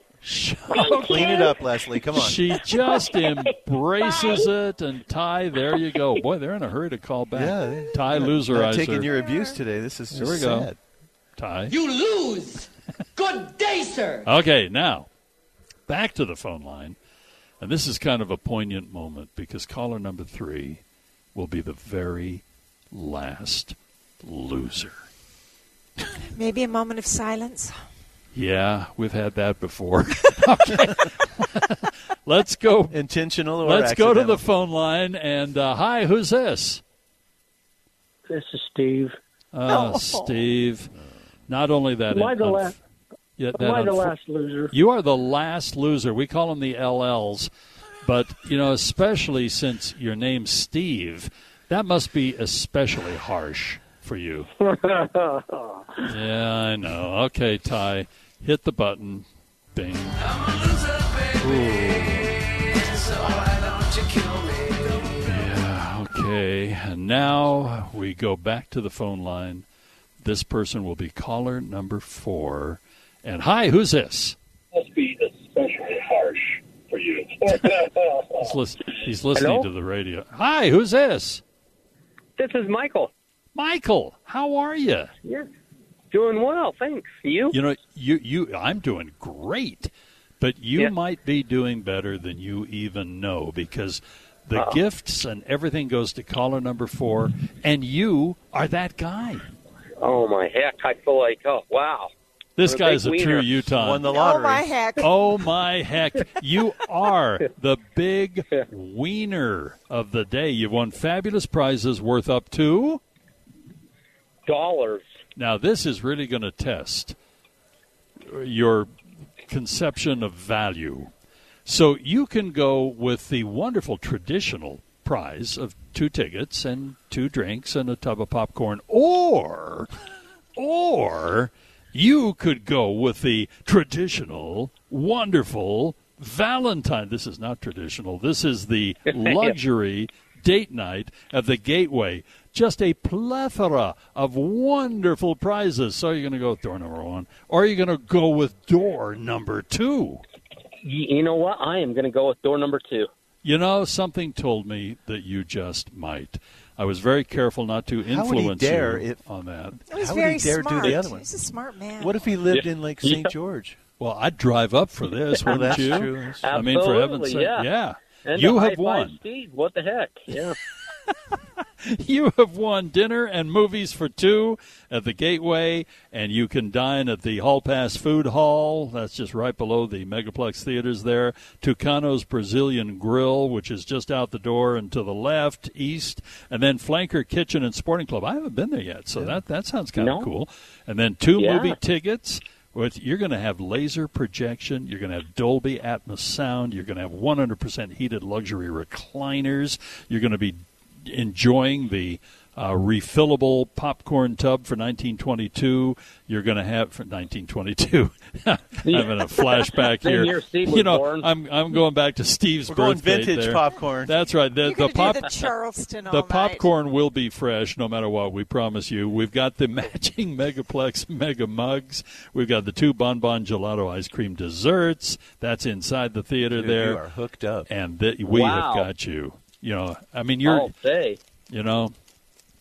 Oh, Clean it up, Leslie. Come on. She just embraces it, and Ty, there you go. Boy, they're in a hurry to call back. Yeah, Ty I'm loserizer. taking your abuse today. This is Here just we go. sad. Ty. You lose. Good day, sir. Okay, now back to the phone line. And this is kind of a poignant moment because caller number three will be the very last loser. Maybe a moment of silence. Yeah, we've had that before. (laughs) (laughs) let's go. Intentional or Let's go to the phone line. And uh, hi, who's this? This is Steve. Uh, Oh. Steve. Not only that, Am I the last- yeah, am I the last loser? You are the last loser. We call them the LLs, but you know, especially since your name's Steve, that must be especially harsh for you. (laughs) Yeah, I know. Okay, Ty, hit the button. Bing. I'm a loser, baby. And so why don't you kill me? Yeah, okay. And now we go back to the phone line. This person will be caller number four. And hi, who's this? must be especially harsh for you. (laughs) He's, lis- he's listening Hello? to the radio. Hi, who's this? This is Michael. Michael, how are you? Yeah. Doing well, thanks. You? You know, you you I'm doing great, but you Yeah. might be doing better than you even know because the Uh-oh. gifts and everything goes to caller number four, and you are that guy. Oh my heck! I feel like oh wow. This What a guy's a big true wiener. Utah. Won the lottery. Oh, my heck. (laughs) Oh my heck! You are the big (laughs) wiener of the day. You've won fabulous prizes worth up to dollars. Now this is really going to test your conception of value. So you can go with the wonderful traditional prize of two tickets and two drinks and a tub of popcorn, or or you could go with the traditional, wonderful Valentine. This is not traditional. This is the (laughs) luxury date night of the Gateway. Just a plethora of wonderful prizes. So are you're going to go with door number one, or are you going to go with door number two? You know what? I am going to go with door number two. You know, something told me that you just might. I was very careful not to How would he influence dare you if- on that. He was How would very he dare smart. do the other one? He's a smart man. What if he lived Yeah. in like St. Yeah. George? Well, I'd drive up for this, Well, wouldn't that's you? true. That's I mean, for heaven's sake, Absolutely, yeah. You have won. Steve, what the heck? Yeah. (laughs) (laughs) You have won dinner and movies for two at the Gateway, and you can dine at the Hall Pass Food Hall. That's just right below the Megaplex theaters there. Tucano's Brazilian Grill, which is just out the door and to the left, east, and then Flanker Kitchen and Sporting Club. I haven't been there yet, so that that sounds kind of No. cool. And then two Yeah. movie tickets. With, you're going to have laser projection. You're going to have Dolby Atmos sound. You're going to have 100% heated luxury recliners. You're going to be enjoying the uh, refillable popcorn tub for 1922. You're going to have for 1922. (laughs) I'm having a flashback here. you know, born. I'm I'm going back to Steve's We're going vintage there. popcorn. That's right. The, You're the gonna do pop the Charleston all the night. popcorn will be fresh no matter what. We promise you. We've got the (laughs) matching Megaplex Mega Mugs. We've got the two Bon Bon Gelato ice cream desserts. That's inside the theater Dude, there. you are hooked up. And th- we Wow. have got you. You know, I mean, you're All day. you know,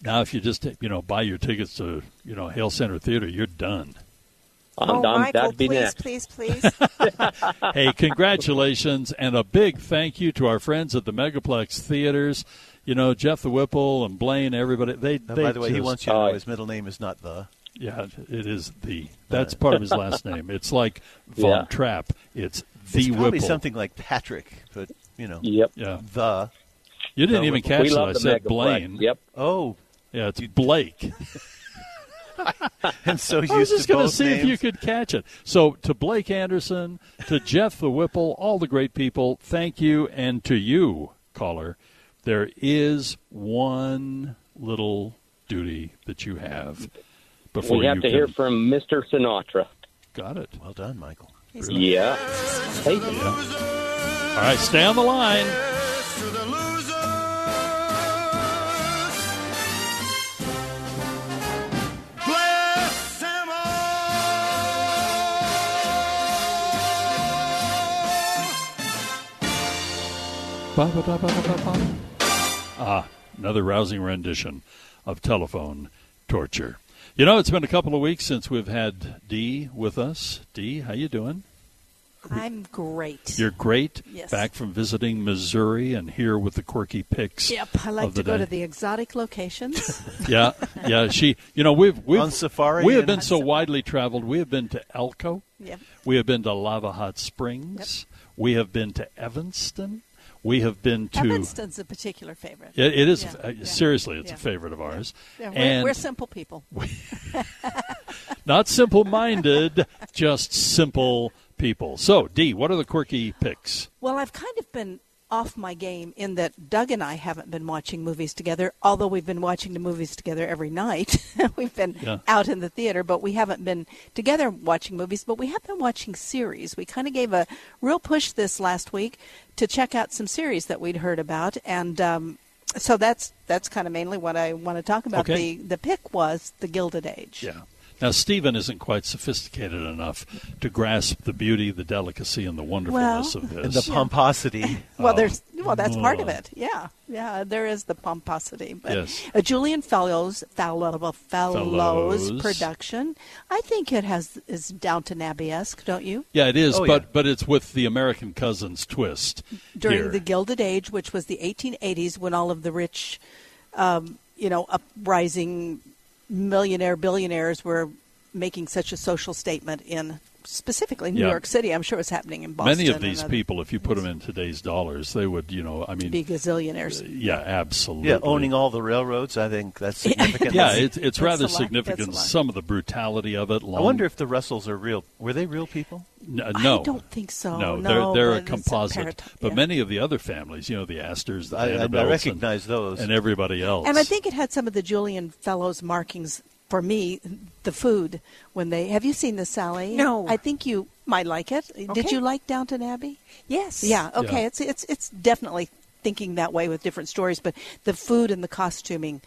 now if you just you know buy your tickets to you know Hale Center Theater, you're done. I'm, oh, I'm- Michael, that'd be please, next. please, please. (laughs) hey, congratulations and a big thank you to our friends at the Megaplex theaters. You know, Jeff the Whipple and Blaine, everybody. They, Now, they by the way, he wants you to know his middle name is not the. Yeah, it is the. That's part of his last (laughs) name. It's like Von Yeah. Trapp. It's the It's probably Whipple. something like Patrick, but you know. Yep. Yeah. The. You didn't the even Whipple. catch We that. I said Blaine. Yep. Oh, Yeah, it's Blake. (laughs) (laughs) and so I was used just to going to both see if you could catch it. So to Blake Anderson, to Jeff the Whipple, all the great people, thank you, and to you, caller, there is one little duty that you have before we have you to can. hear from Mr. Sinatra. Got it. Well done, Michael. Yeah. Hey, All right, stay on the line. Ah, another rousing rendition of telephone torture. You know, it's been a couple of weeks since we've had Dee with us. Dee, how you doing? I'm great. You're great. Yes. Back from visiting Missouri and here with the quirky picks. Yep, I like of the to go day. to the exotic locations. (laughs) yeah, yeah. She, you know, we've we've On safari We have been so widely traveled. We have been to Elko. Yep. We have been to Lava Hot Springs. Yep. We have been to Evanston. We have been to. Evanston's a particular favorite. It, it is Yeah, uh, yeah, seriously, it's yeah. a favorite of ours. Yeah, we're, and we're simple people. (laughs) not simple-minded, just simple people. So, Dee, what are the quirky picks? Well, I've kind of been off my game in that Doug and I haven't been watching movies together, although we've been watching the movies together every night. (laughs) we've been Yeah. out in the theater, but we haven't been together watching movies, but we have been watching series. We kind of gave a real push this last week to check out some series that we'd heard about and um, so that's that's kind of mainly what I want to talk about. Okay. The the pick was The Gilded Age. Yeah. Now, Stephen isn't quite sophisticated enough to grasp the beauty, the delicacy, and the wonderfulness Well- of this. And the pomposity. (laughs) Well, Oh. there's well, that's part of Oh. it. Yeah, yeah, there is the pomposity. But Yes. a Julian Fellowes Fellowes, Fellowes Fellowes. production. I think it has is Downton Abbey esque, don't you? Yeah, it is, Oh, but yeah. but it's with the American Cousins twist During here. the Gilded Age, which was the 1880s, when all of the rich, um, you know, uprising millionaire billionaires were making such a social statement in specifically New Yeah. York City. I'm sure it's happening in Boston. Many of these people, if you put them in today's dollars, they would, you know, I mean, be gazillionaires. yeah, absolutely. Yeah, owning all the railroads, I think that's (laughs) significant. Yeah, it's it's rather a lot. That's a significant. Some of the brutality of it. I wonder if the Russells are real. Were they real people? N- uh, no, I don't think so. No, No, they're they're a it's a composite. But yeah. many of the other families, you know, the Astors, the I- I- I Vanderbilts, and- recognize those. and everybody else. And I think it had some of the Julian Fellowes markings for me. The food when they have you seen this, Sally? No. I think you might like it. Did you like Downton Abbey? Yes. Yeah. Okay. Yeah. It's it's it's definitely thinking that way with different stories, but the food and the costuming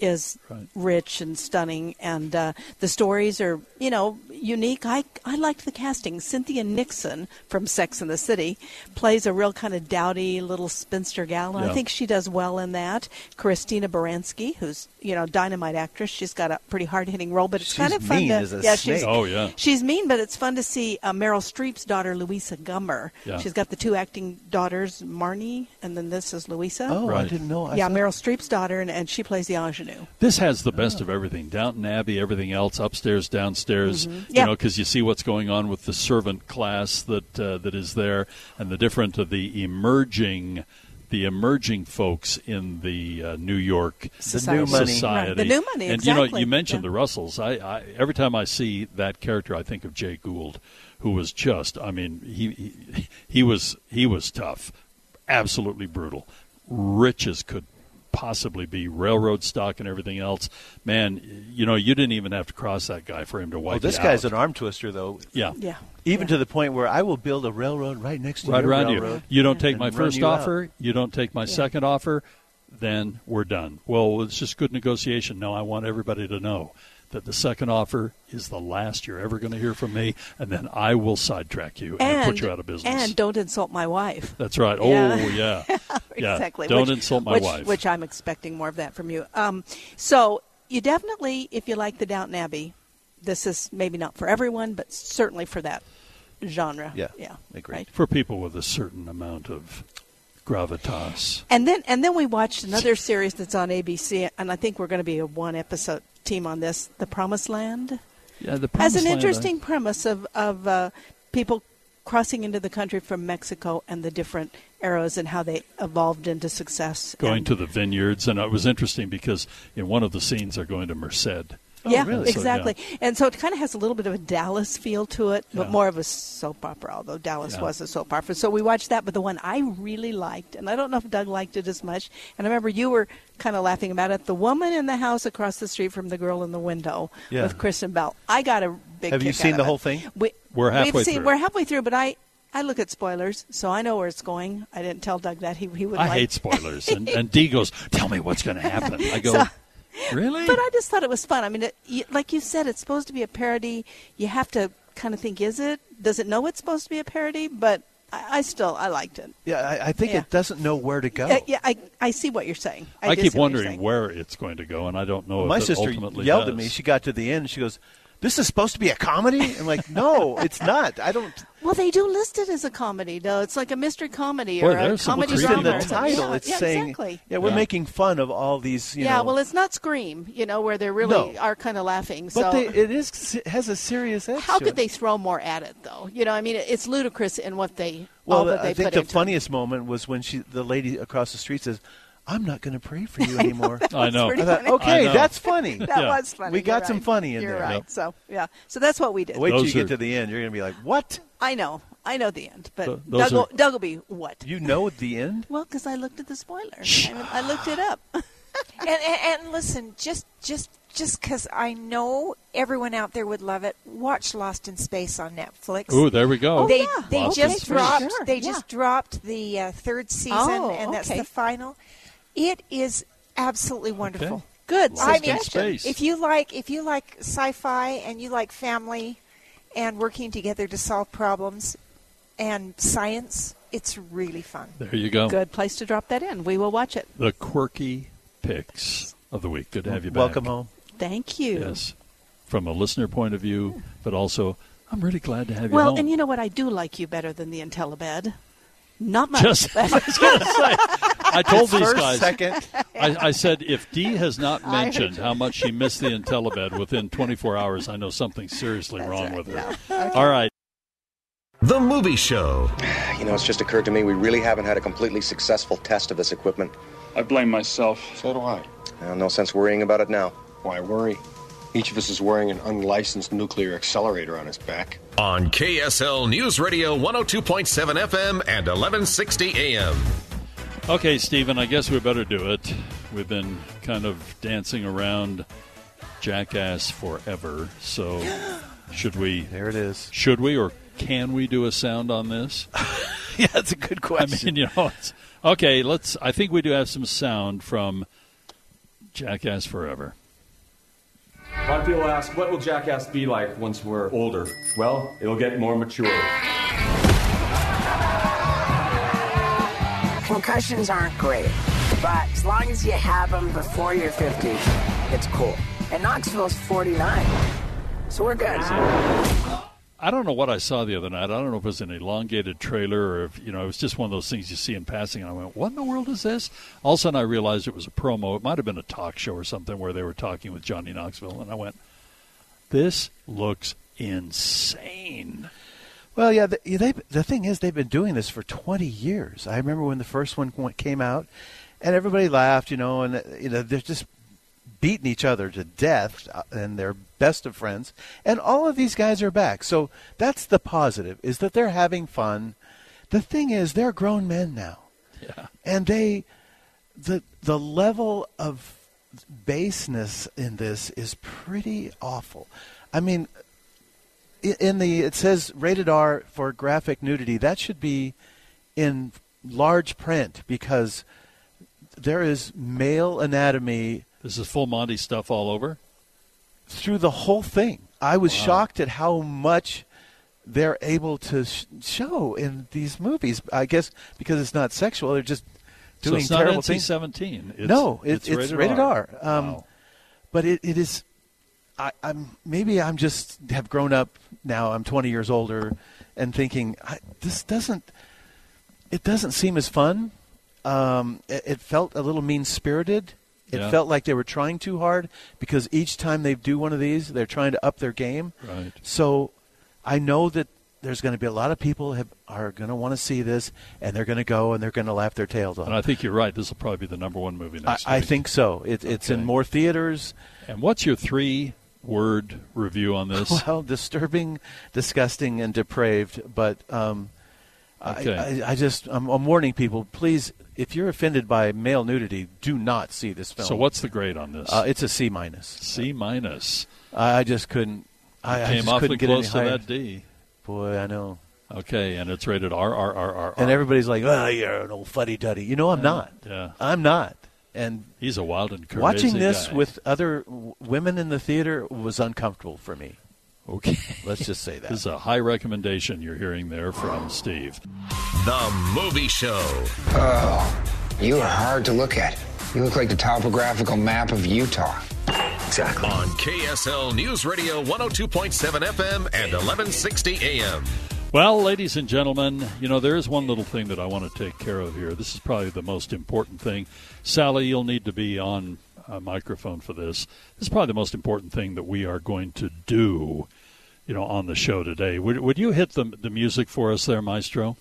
is Right. rich and stunning, and uh, the stories are you know unique. I I liked the casting. Cynthia Nixon from Sex and the City plays a real kind of dowdy little spinster gal, and Yeah. I think she does well in that. Christina Baranski, who's you know dynamite actress, she's got a pretty hard hitting role, but it's She's kind of fun mean to as a yeah snake. she's Oh, yeah. she's mean, but it's fun to see uh, Meryl Streep's daughter Louisa Gummer. Yeah. She's got the two acting daughters, Mamie, and then this is Louisa. Oh, I didn't know. I yeah, thought- Meryl Streep's daughter, and, and she plays the ingenue. This has the best of everything. Downton Abbey, everything else, upstairs, downstairs. You Yeah. know, because you see what's going on with the servant class that uh, that is there, and the different of the emerging, the emerging folks in the uh, New York Society. The new money. Right. The new money, And you know, you mentioned Yeah. the Russells. I, I every time I see that character, I think of Jay Gould, who was just. I mean, he he, he was he was tough, absolutely brutal, rich as could possibly be railroad stock and everything else man you know you didn't even have to cross that guy for him to wipe Oh, this you guy's out. an arm twister, though. yeah Yeah, Even Yeah. to the point where I will build a railroad right next to right your around railroad. you. You don't take my first you out. offer, you don't take my second offer, then we're done. Well, it's just good negotiation. No, I want everybody to know that the second offer is the last you're ever going to hear from me, and then I will sidetrack you and, and put you out of business. And don't insult my wife. That's right. Yeah. Oh, yeah. (laughs) yeah. exactly. Don't which, insult my which, wife. Which I'm expecting more of that from you. Um, so you definitely, if you like the Downton Abbey, this is maybe not for everyone, but certainly for that genre. Yeah, yeah, agree. right. For people with a certain amount of gravitas. And then and then we watched another series that's on ABC, and I think we're going to be a one episode team on this, The Promised Land. Yeah, the Has Promised an Land, I- interesting premise of of uh, people crossing into the country from Mexico and the different eras and how they evolved into success. going and, to the vineyards, and it was interesting because in one of the scenes they're going to Merced. Oh, yeah, really? So, exactly. yeah. And so it kind of has a little bit of a Dallas feel to it, but Yeah. more of a soap opera, although Dallas Yeah. was a soap opera. So we watched that, but the one I really liked, and I don't know if Doug liked it as much, and I remember you were kind of laughing about it, The Woman in the House Across the Street from the Girl in the Window with Kristen Bell. I got a big Have you seen the whole thing? We, We're halfway we've seen, through. We're halfway through, but I, I look at spoilers, so I know where it's going. I didn't tell Doug that. He, he would I like hate spoilers, and, and (laughs) Dee goes, "Tell me what's going to happen." I go, So- "Really?" But I just thought it was fun. I mean, it, you, like you said, it's supposed to be a parody. You have to kind of think, is it? Does it know it's supposed to be a parody? But I, I still I liked it. Yeah, I, I think Yeah. it doesn't know where to go. Yeah, yeah, I, I see what you're saying. I, I, keep see what you're wondering where it's going to go, and I don't know My if it sister ultimately yelled does. at me. She got to the end. She goes, "This is supposed to be a comedy." I'm like, "No, (laughs) it's not. I don't." Well, they do list it as a comedy, though. It's like a mystery comedy Boy, or a comedy Just creepy in the title, yeah, it's yeah, saying, exactly. "Yeah, we're Yeah. making fun of all these." You yeah, know, well, it's not Scream, you know, where they really No. are kind of laughing. but they, it is it has a serious edge. how to could it. they throw more at it, though? You know, I mean, it's ludicrous in what they Well, all that I they think put the into it. funniest moment was when she, the lady across the street, says, "I'm not going to pray for (laughs) you anymore." I know. pretty I thought, okay, I know. that's funny. (laughs) That Yeah. was funny. We got You're some right. funny in You're there. right. Yep. So yeah, so that's what we did. Wait till you Those get to the end. You're going to be like, "What? I know, I know the end, but Th- Doug, will, are- Doug will be what? You know the end?" Well, because I looked at the spoilers. I, mean, I looked it up. (laughs) and, and, and listen, just just just because I know everyone out there would love it, watch Lost in Space on Netflix. Ooh, there we go. they yeah. they Lost just dropped Sure, they yeah. just dropped the uh, third season, Oh, and that's the final. It is absolutely wonderful. Okay. Good. Lost I mean, Space. if you like if you like sci-fi and you like family and working together to solve problems and science, it's really fun. There you go. Good place to drop that in. We will watch it. The quirky picks of the week. Good to have you back. Welcome home. Thank you. Yes, from a listener point of view, but also I'm really glad to have you Well, home. and you know what? I do like you better than the Intellibed. Not much. Just, (laughs) I was gonna say, I told these First, guys. second. I, I said if Dee has not (laughs) mentioned how much she missed the Intellibed within 24 hours, I know something seriously wrong right, with her. yeah. All right. The Movie Show. You know, it's just occurred to me we really haven't had a completely successful test of this equipment. I blame myself. So do I. Well, no sense worrying about it now. Why worry? Each of us is wearing an unlicensed nuclear accelerator on his back. On KSL News Radio 102.7 FM and 1160 AM. Okay, Stephen, I guess we better do it. We've been kind of dancing around Jackass forever. So, (gasps) should we? There it is. Should we or can we do a sound on this? (laughs) Yeah, that's a good I question. mean, you know, it's, okay. Let's. I think we do have some sound from Jackass Forever. A lot of people ask, what will Jackass be like once we're older? Well, it'll get more mature. Concussions aren't great, but as long as you have them before you're 50, it's cool. And Knoxville's 49, so we're good. I don't know what I saw the other night. I don't know if it was an elongated trailer or if, you know, it was just one of those things you see in passing. And I went, what in the world is this? All of a sudden I realized it was a promo. It might have been a talk show or something where they were talking with Johnny Knoxville. And I went, this looks insane. Well, yeah, the, they, the thing is, they've been doing this for 20 years. I remember when the first one came out, and everybody laughed, you know, and uh, you know they're just beating each other to death, uh, and they're best of friends. And all of these guys are back, so that's the positive: is that they're having fun. The thing is, they're grown men now, Yeah. and they the the level of baseness in this is pretty awful. I mean, in the it says rated R for graphic nudity. That should be in large print because there is male anatomy This is full Monty stuff all over. through the whole thing. I was Wow. shocked at how much they're able to sh- show in these movies. I guess because it's not sexual, they're just doing So it's not terrible NC things. seventeen. No, it, it's, it's, rated, R. Um, Wow. But it, it is. I, I'm maybe I'm just have grown up now. I'm 20 years older, and thinking I, this doesn't. It doesn't seem as fun. Um, it, it felt a little mean spirited. It Yeah. felt like they were trying too hard because each time they do one of these, they're trying to up their game. Right. So I know that there's going to be a lot of people have, are going to want to see this, and they're going to go and they're going to laugh their tails off. And I think you're right. This will probably be the number one movie I, next I week. think so. It, It's in more theaters. And what's your three word review on this? (laughs) Well, disturbing, disgusting, and depraved. But um, Okay. I, I, I just I'm, I'm warning people. Please, if you're offended by male nudity, do not see this film. So what's the grade on this? Uh, it's a C minus. C minus. I, I just couldn't. I, I Came awfully couldn't get close any to that D. Boy, I know. Okay, and it's rated R R R R. And everybody's like, "Oh, you're an old fuddy duddy." You know, I'm Yeah, not. yeah. I'm not. And he's a wild and crazy watching this guy. with other w- women in the theater was uncomfortable for me. Okay. Let's just say (laughs) that. This is a high recommendation you're hearing there from Steve. The Movie Show. Oh, you are hard to look at. You look like the topographical map of Utah. Exactly. On KSL News Radio 102.7 FM and 1160 AM. Well, ladies and gentlemen, you know, there is one little thing that I want to take care of here. This is probably the most important thing. Sally, you'll need to be on a microphone for this. This is probably the most important thing that we are going to do, you know, on the show today. Would, would you hit the, the music for us there, Maestro?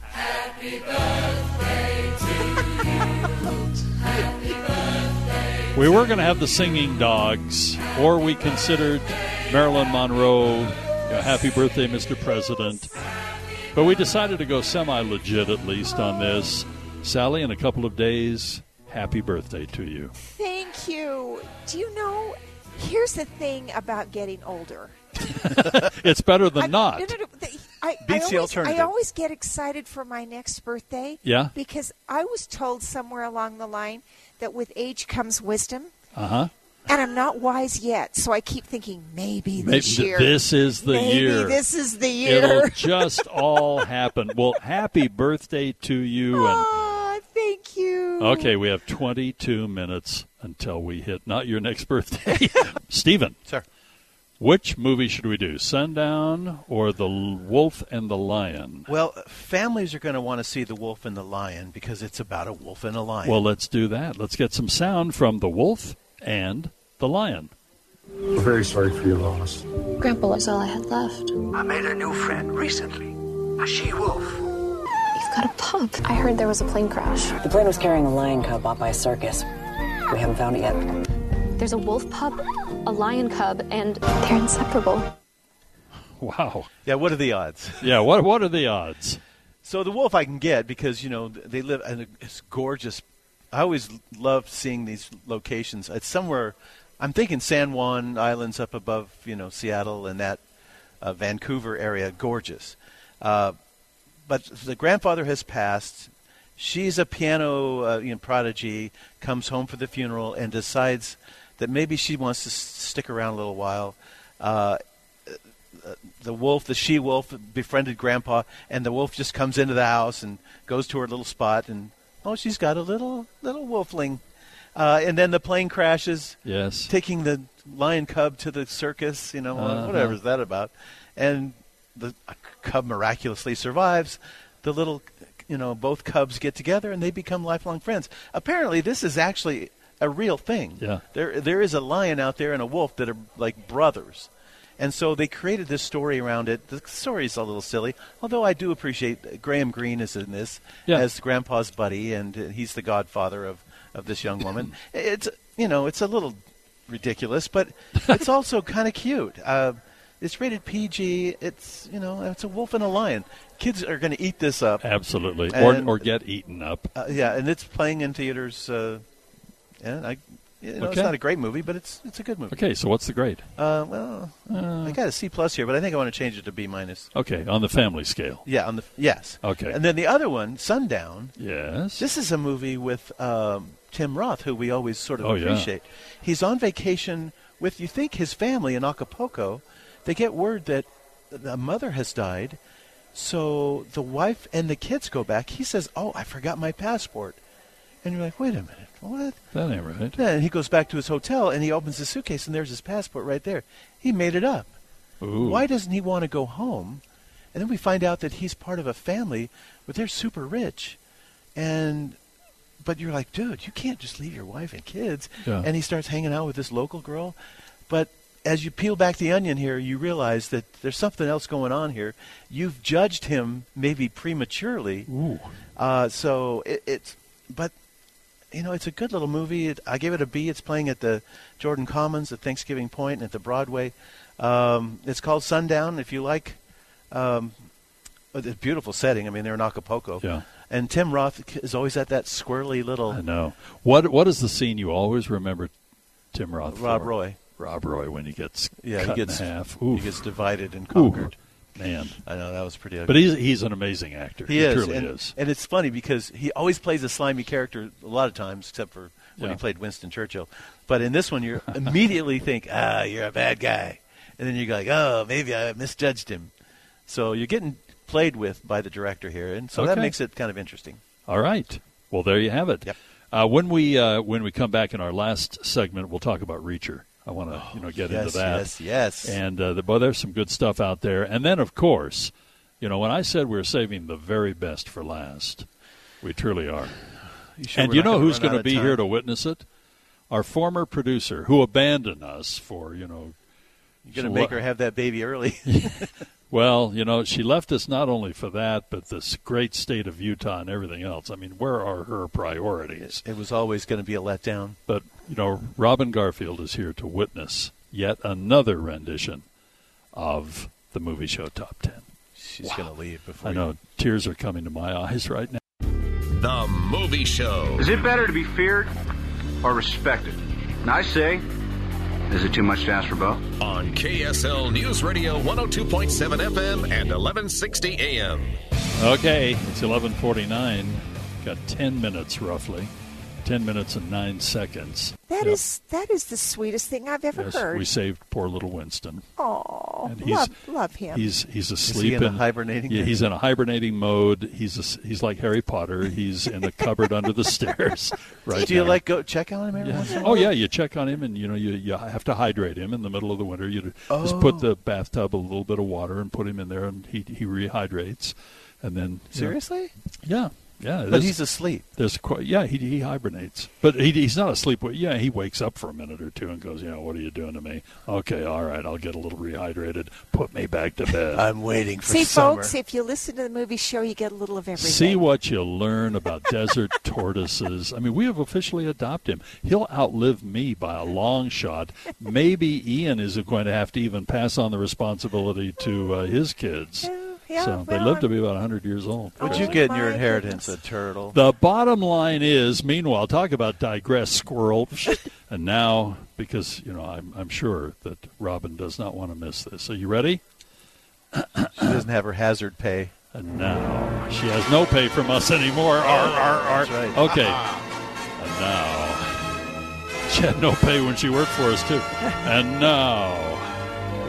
Happy birthday We were going to have the singing dogs, or we considered Marilyn Monroe, you know, Happy Birthday, Mr. President. But we decided to go semi legit at least on this. Sally, in a couple of days, happy birthday to you. Thank you. Do you know? Here's the thing about getting older. (laughs) it's better than I- not. no, no, no, the- I, Beats I always, alternative. I always get excited for my next birthday. Yeah? Because I was told somewhere along the line that with age comes wisdom, Uh huh. and I'm not wise yet. So I keep thinking maybe Maybe this year. this is the maybe year. this is the year. It'll (laughs) just all happen. Well, happy birthday to you. And Ah, thank you. okay, we have 22 minutes until we hit not your next birthday. (laughs) Stephen. Sir. Which movie should we do? Sundown or The Wolf and the Lion? Well, families are going to want to see The Wolf and the Lion because it's about a wolf and a lion. Well, let's do that. Let's get some sound from The Wolf and the Lion. We're very sorry for your loss. Grandpa was all I had left. I made a new friend recently. A she-wolf. You've got a pup. I heard there was a plane crash. The plane was carrying a lion cub bought by a circus. We haven't found it yet. There's a wolf pup, a lion cub, and they're inseparable. Wow. Yeah, what are the odds? (laughs) Yeah, what what are the odds? So the wolf I can get because you know they live in a it's gorgeous. I always love seeing these locations. It's somewhere. I'm thinking San Juan Islands up above you know Seattle and that uh, Vancouver area, gorgeous. Uh, but the grandfather has passed. She's a piano uh, you know, prodigy. Comes home for the funeral and decides that maybe she wants to s- stick around a little while. Uh, the wolf, the she wolf, befriended Grandpa, and the wolf just comes into the house and goes to her little spot, and oh, she's got a little little wolfling. Uh, and then the plane crashes. Yes. Taking the lion cub to the circus. You know, Uh-huh. whatever is that about? And the cub miraculously survives. The little, you know, both cubs get together and they become lifelong friends. Apparently, this is actually a real thing. Yeah. There, there is a lion out there and a wolf that are like brothers. And so they created this story around it. The story is a little silly, although I do appreciate Graham Greene is in this Yeah. as Grandpa's buddy, and he's the godfather of, of this young woman. (laughs) it's you know it's a little ridiculous, but (laughs) it's also kind of cute. Uh, it's rated PG. It's you know it's a wolf and a lion. Kids are going to eat this up. Absolutely. And- or or get eaten up. Uh, yeah, and it's playing in theaters. Uh, and I, you know, it's not a great movie, but it's it's a good movie. Okay, so what's the grade? Uh, well, I got a C plus here, but I think I want to change it to B minus. Okay, on the family scale. Yeah, on the yes. Okay. And then the other one, Sundown. Yes. This is a movie with um, Tim Roth, who we always sort of Oh, yeah. appreciate. He's on vacation with you think his family in Acapulco. They get word that the mother has died, so the wife and the kids go back. He says, "Oh, I forgot my passport," and you're like, "Wait a minute, what?" That ain't right. And he goes back to his hotel and he opens his suitcase and there's his passport right there. He made it up. Ooh. Why doesn't he want to go home? And then we find out that he's part of a family, but they're super rich. And but you're like, dude, you can't just leave your wife and kids. Yeah. And he starts hanging out with this local girl. But as you peel back the onion here, you realize that there's something else going on here. You've judged him maybe prematurely. Ooh. Uh, so it, it's, but you know, it's a good little movie. It, I gave it a B. It's playing at the Jordan Commons at Thanksgiving Point and at the Broadway. Um, it's called Sundown. If you like, um, it's a beautiful setting. I mean, they're in Acapulco. Yeah. And Tim Roth is always at that squirrely little. I know. What what is the scene you always remember Tim Roth Rob for? Roy. Rob Roy when he gets Yeah, cut he gets in half. he gets divided and Ooh. Man, I know that was pretty. Ugly. but he's he's an amazing actor. He is, truly and, is. and it's funny because he always plays a slimy character a lot of times, except for when Yeah. he played Winston Churchill. But in this one, you (laughs) immediately think, ah, you're a bad guy, and then you go like, oh, maybe I misjudged him. So you're getting played with by the director here, and so that makes it kind of interesting. All right. Well, there you have it. Yep. Uh, when we uh, when we come back in our last segment, we'll talk about Reacher. I want to you know get Oh, yes, into that. yes, yes. And uh, the, boy, there's some good stuff out there. And then, of course, you know, when I said we are saving the very best for last, we truly are. You sure and you know who's going to be time? here to witness it? Our former producer, who abandoned us for you know. You're going to some make lo- her have that baby early. (laughs) Well, you know, she left us not only for that, but this great state of Utah and everything else. I mean, where are her priorities? it was always going to be a letdown. But, you know, Robin Garfield is here to witness yet another rendition of the movie show Top 10. She's going to leave before I know tears are coming to my eyes right now. The Movie Show. Is it better to be feared or respected? And I say, is it too much to ask for both? On KSL News Radio 102.7 FM and 1160 AM. Okay, it's 11:49. Got 10 minutes roughly. 10 minutes and 9 seconds. That Yep. is that is the sweetest thing I've ever Yes, heard. we saved poor little Winston. Oh, love, love him. He's he's he asleep in a hibernating Yeah, mode? he's in a hibernating mode. He's a s he's like Harry Potter. (laughs) He's in a cupboard under the stairs. (laughs) (laughs) Right. Do you now. like go check on him every Yeah. once in a Oh yeah, you check on him, and you know you you have to hydrate him in the middle of the winter. You just put Oh. the bathtub a little bit of water and put him in there, and he he rehydrates, and then you know- Seriously? yeah, yeah. But he's asleep. There's quite, yeah, he he hibernates, but he he's not asleep. Yeah, he wakes up for a minute or two and goes, "Yeah, what are you doing to me? Okay, all right, I'll get a little rehydrated. Put me back to bed." (laughs) I'm waiting for See, summer. folks, if you listen to the movie show, you get a little of everything. See what you learn about desert (laughs) tortoises. I mean, we have officially adopted him. He'll outlive me by a long shot. Maybe Ian isn't going to have to even pass on the responsibility to uh, his kids. Yeah, so they well, live to be about 100 years old. What'd you get in your inheritance? A turtle. The bottom line is, meanwhile, talk about digress, squirrel. (laughs) and now, because you know, I'm, I'm sure that Robin does not want to miss this. Are you ready? She doesn't have her hazard pay. And now she has no pay from us anymore. Oh, arr, arr, arr. That's right. Okay. (laughs) And now (laughs) she had no pay when she worked for us too. And now,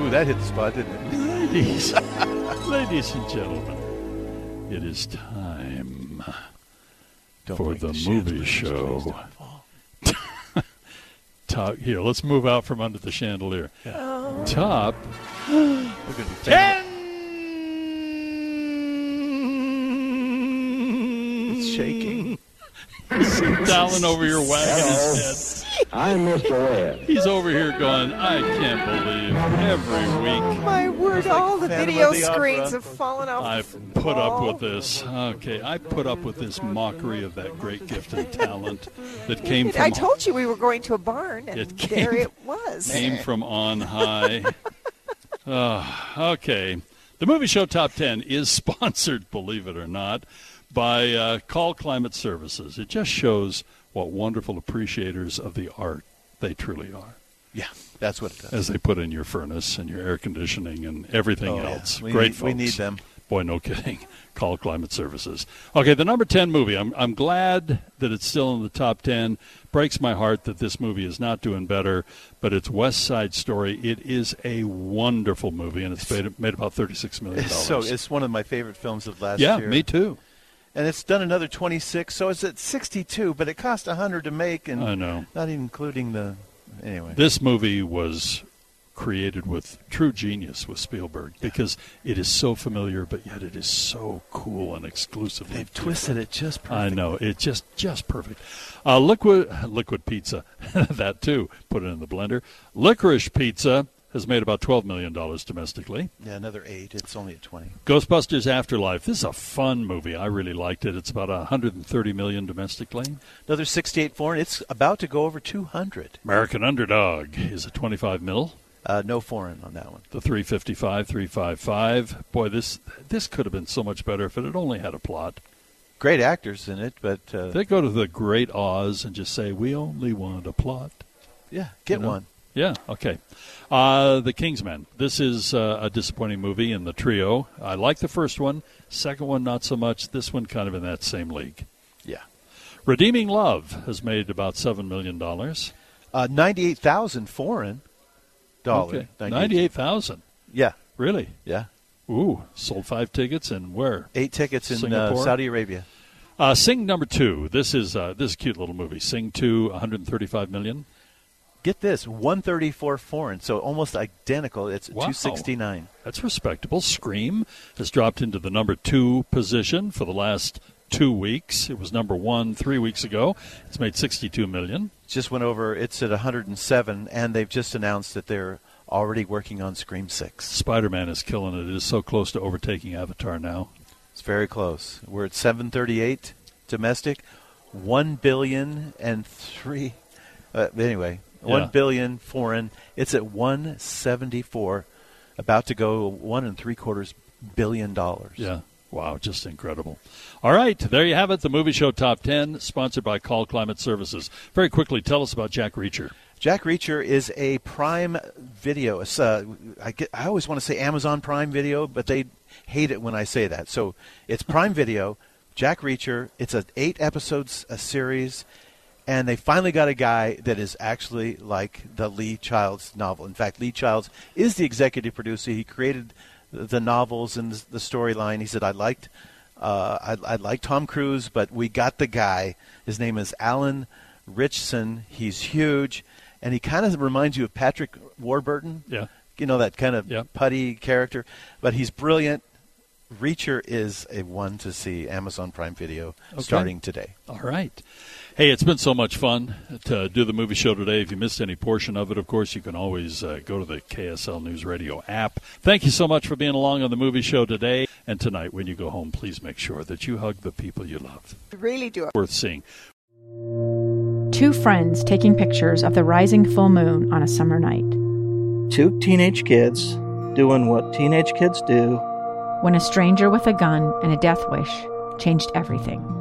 Ooh, that hit the spot, didn't it? Ladies, (laughs) ladies and gentlemen, it is time Don't for the, the movie show. (laughs) Top here, let's move out from under the chandelier. Top We're to be famous. It's shaking. (laughs) Dowling over your wagging his head. I'm Mr. Webb. He's over here going, I can't believe every week My word, all the video the screens Opera. have fallen off. I've put up with this. Okay, I put up with this mockery of that great gift and talent that came from I told you we were going to a barn, and It there came- it was. came from on high. (laughs) Ah, okay. The movie show top 10 is (laughs) sponsored, believe it or not, by uh, Call Climate Services. It just shows what wonderful appreciators of the art they truly are. Yeah, that's what it does. As they put in your furnace and your air conditioning and everything Oh, yeah. else. We Great need- we need them. Boy, no (laughs) kidding. Call Climate Services. Okay, the number 10 movie. I'm, I'm glad that it's still in the top 10. Breaks my heart that this movie is not doing better, but it's West Side Story. It is a wonderful movie, and it's made, made about $36 million. It's so it's one of my favorite films of last yeah, year. me too. And it's done another 26, so it's at 62, but it cost 100 to make, and I know. not even including the anyway. This movie was created with true genius with Spielberg because it is so familiar, but yet it is so cool and exclusive. They've twisted it just perfect. I know it's just just perfect. Uh, liquid liquid pizza, (laughs) that too. Put it in the blender. Licorice pizza has made about twelve million dollars domestically. Yeah, another eight. It's only at 20. Ghostbusters Afterlife. This is a fun movie. I really liked it. It's about 130 million domestically. Another 68 foreign. It's about to go over 200. American Underdog is a 25 mil. Uh, no foreign on that one. The 355, 355. Boy, this this could have been so much better if it had only had a plot. Great actors in it, but uh, They go to the Great Oz and just say, "We only want a plot." yeah, get you know? one. Yeah, okay. Uh, the Kingsman. This is uh, a disappointing movie in the trio. I like the first one. Second one, not so much. This one, kind of in that same league. Yeah. Redeeming Love has made about $7 million. Uh, 98,000 foreign dollar. Okay. 98,000. Yeah. Really? Yeah. Ooh, sold five tickets and where? Eight tickets in uh, Saudi Arabia. Uh, Sing number two. This is uh, this is a cute little movie. Sing two, 135 million. Get this, 134 foreign, so almost identical. It's Wow. 269. That's respectable. Scream has dropped into the number two position for the last two weeks. It was number one three weeks ago. It's made 62 million. Just went over. It's at 107, and they've just announced that they're already working on Scream 6. Spider-Man is killing it. It is so close to overtaking Avatar now. It's very close. We're at 738 domestic, 1 billion and 3 uh, anyway, one billion foreign. It's at 174 about to go 1 and 3 quarters billion dollars. Yeah. Wow, just incredible. All right, there you have it. The movie show top 10, sponsored by Call Climate Services. Very quickly, tell us about Jack Reacher. Jack Reacher is a Prime Video. Uh, I, get, I always want to say Amazon Prime Video, but they hate it when I say that. So it's Prime Video. Jack Reacher. It's an eight episodes a series, and they finally got a guy that is actually like the Lee Childs novel. In fact, Lee Childs is the executive producer. He created the novels and the storyline. He said, "I liked." Uh, I, I like Tom Cruise, but we got the guy. His name is Alan Ritchson. He's huge, and he kind of reminds you of Patrick Warburton. Yeah. You know that kind of putty character, but he's brilliant. Reacher is a one to see. Amazon Prime Video Okay. starting today. All right. Hey, it's been so much fun to do the movie show today. If you missed any portion of it, of course, you can always uh, go to the KSL News Radio app. Thank you so much for being along on the movie show today. And tonight, when you go home, please make sure that you hug the people you love. Really do it. Worth seeing. Two friends taking pictures of the rising full moon on a summer night. Two teenage kids doing what teenage kids do. When a stranger with a gun and a death wish changed everything.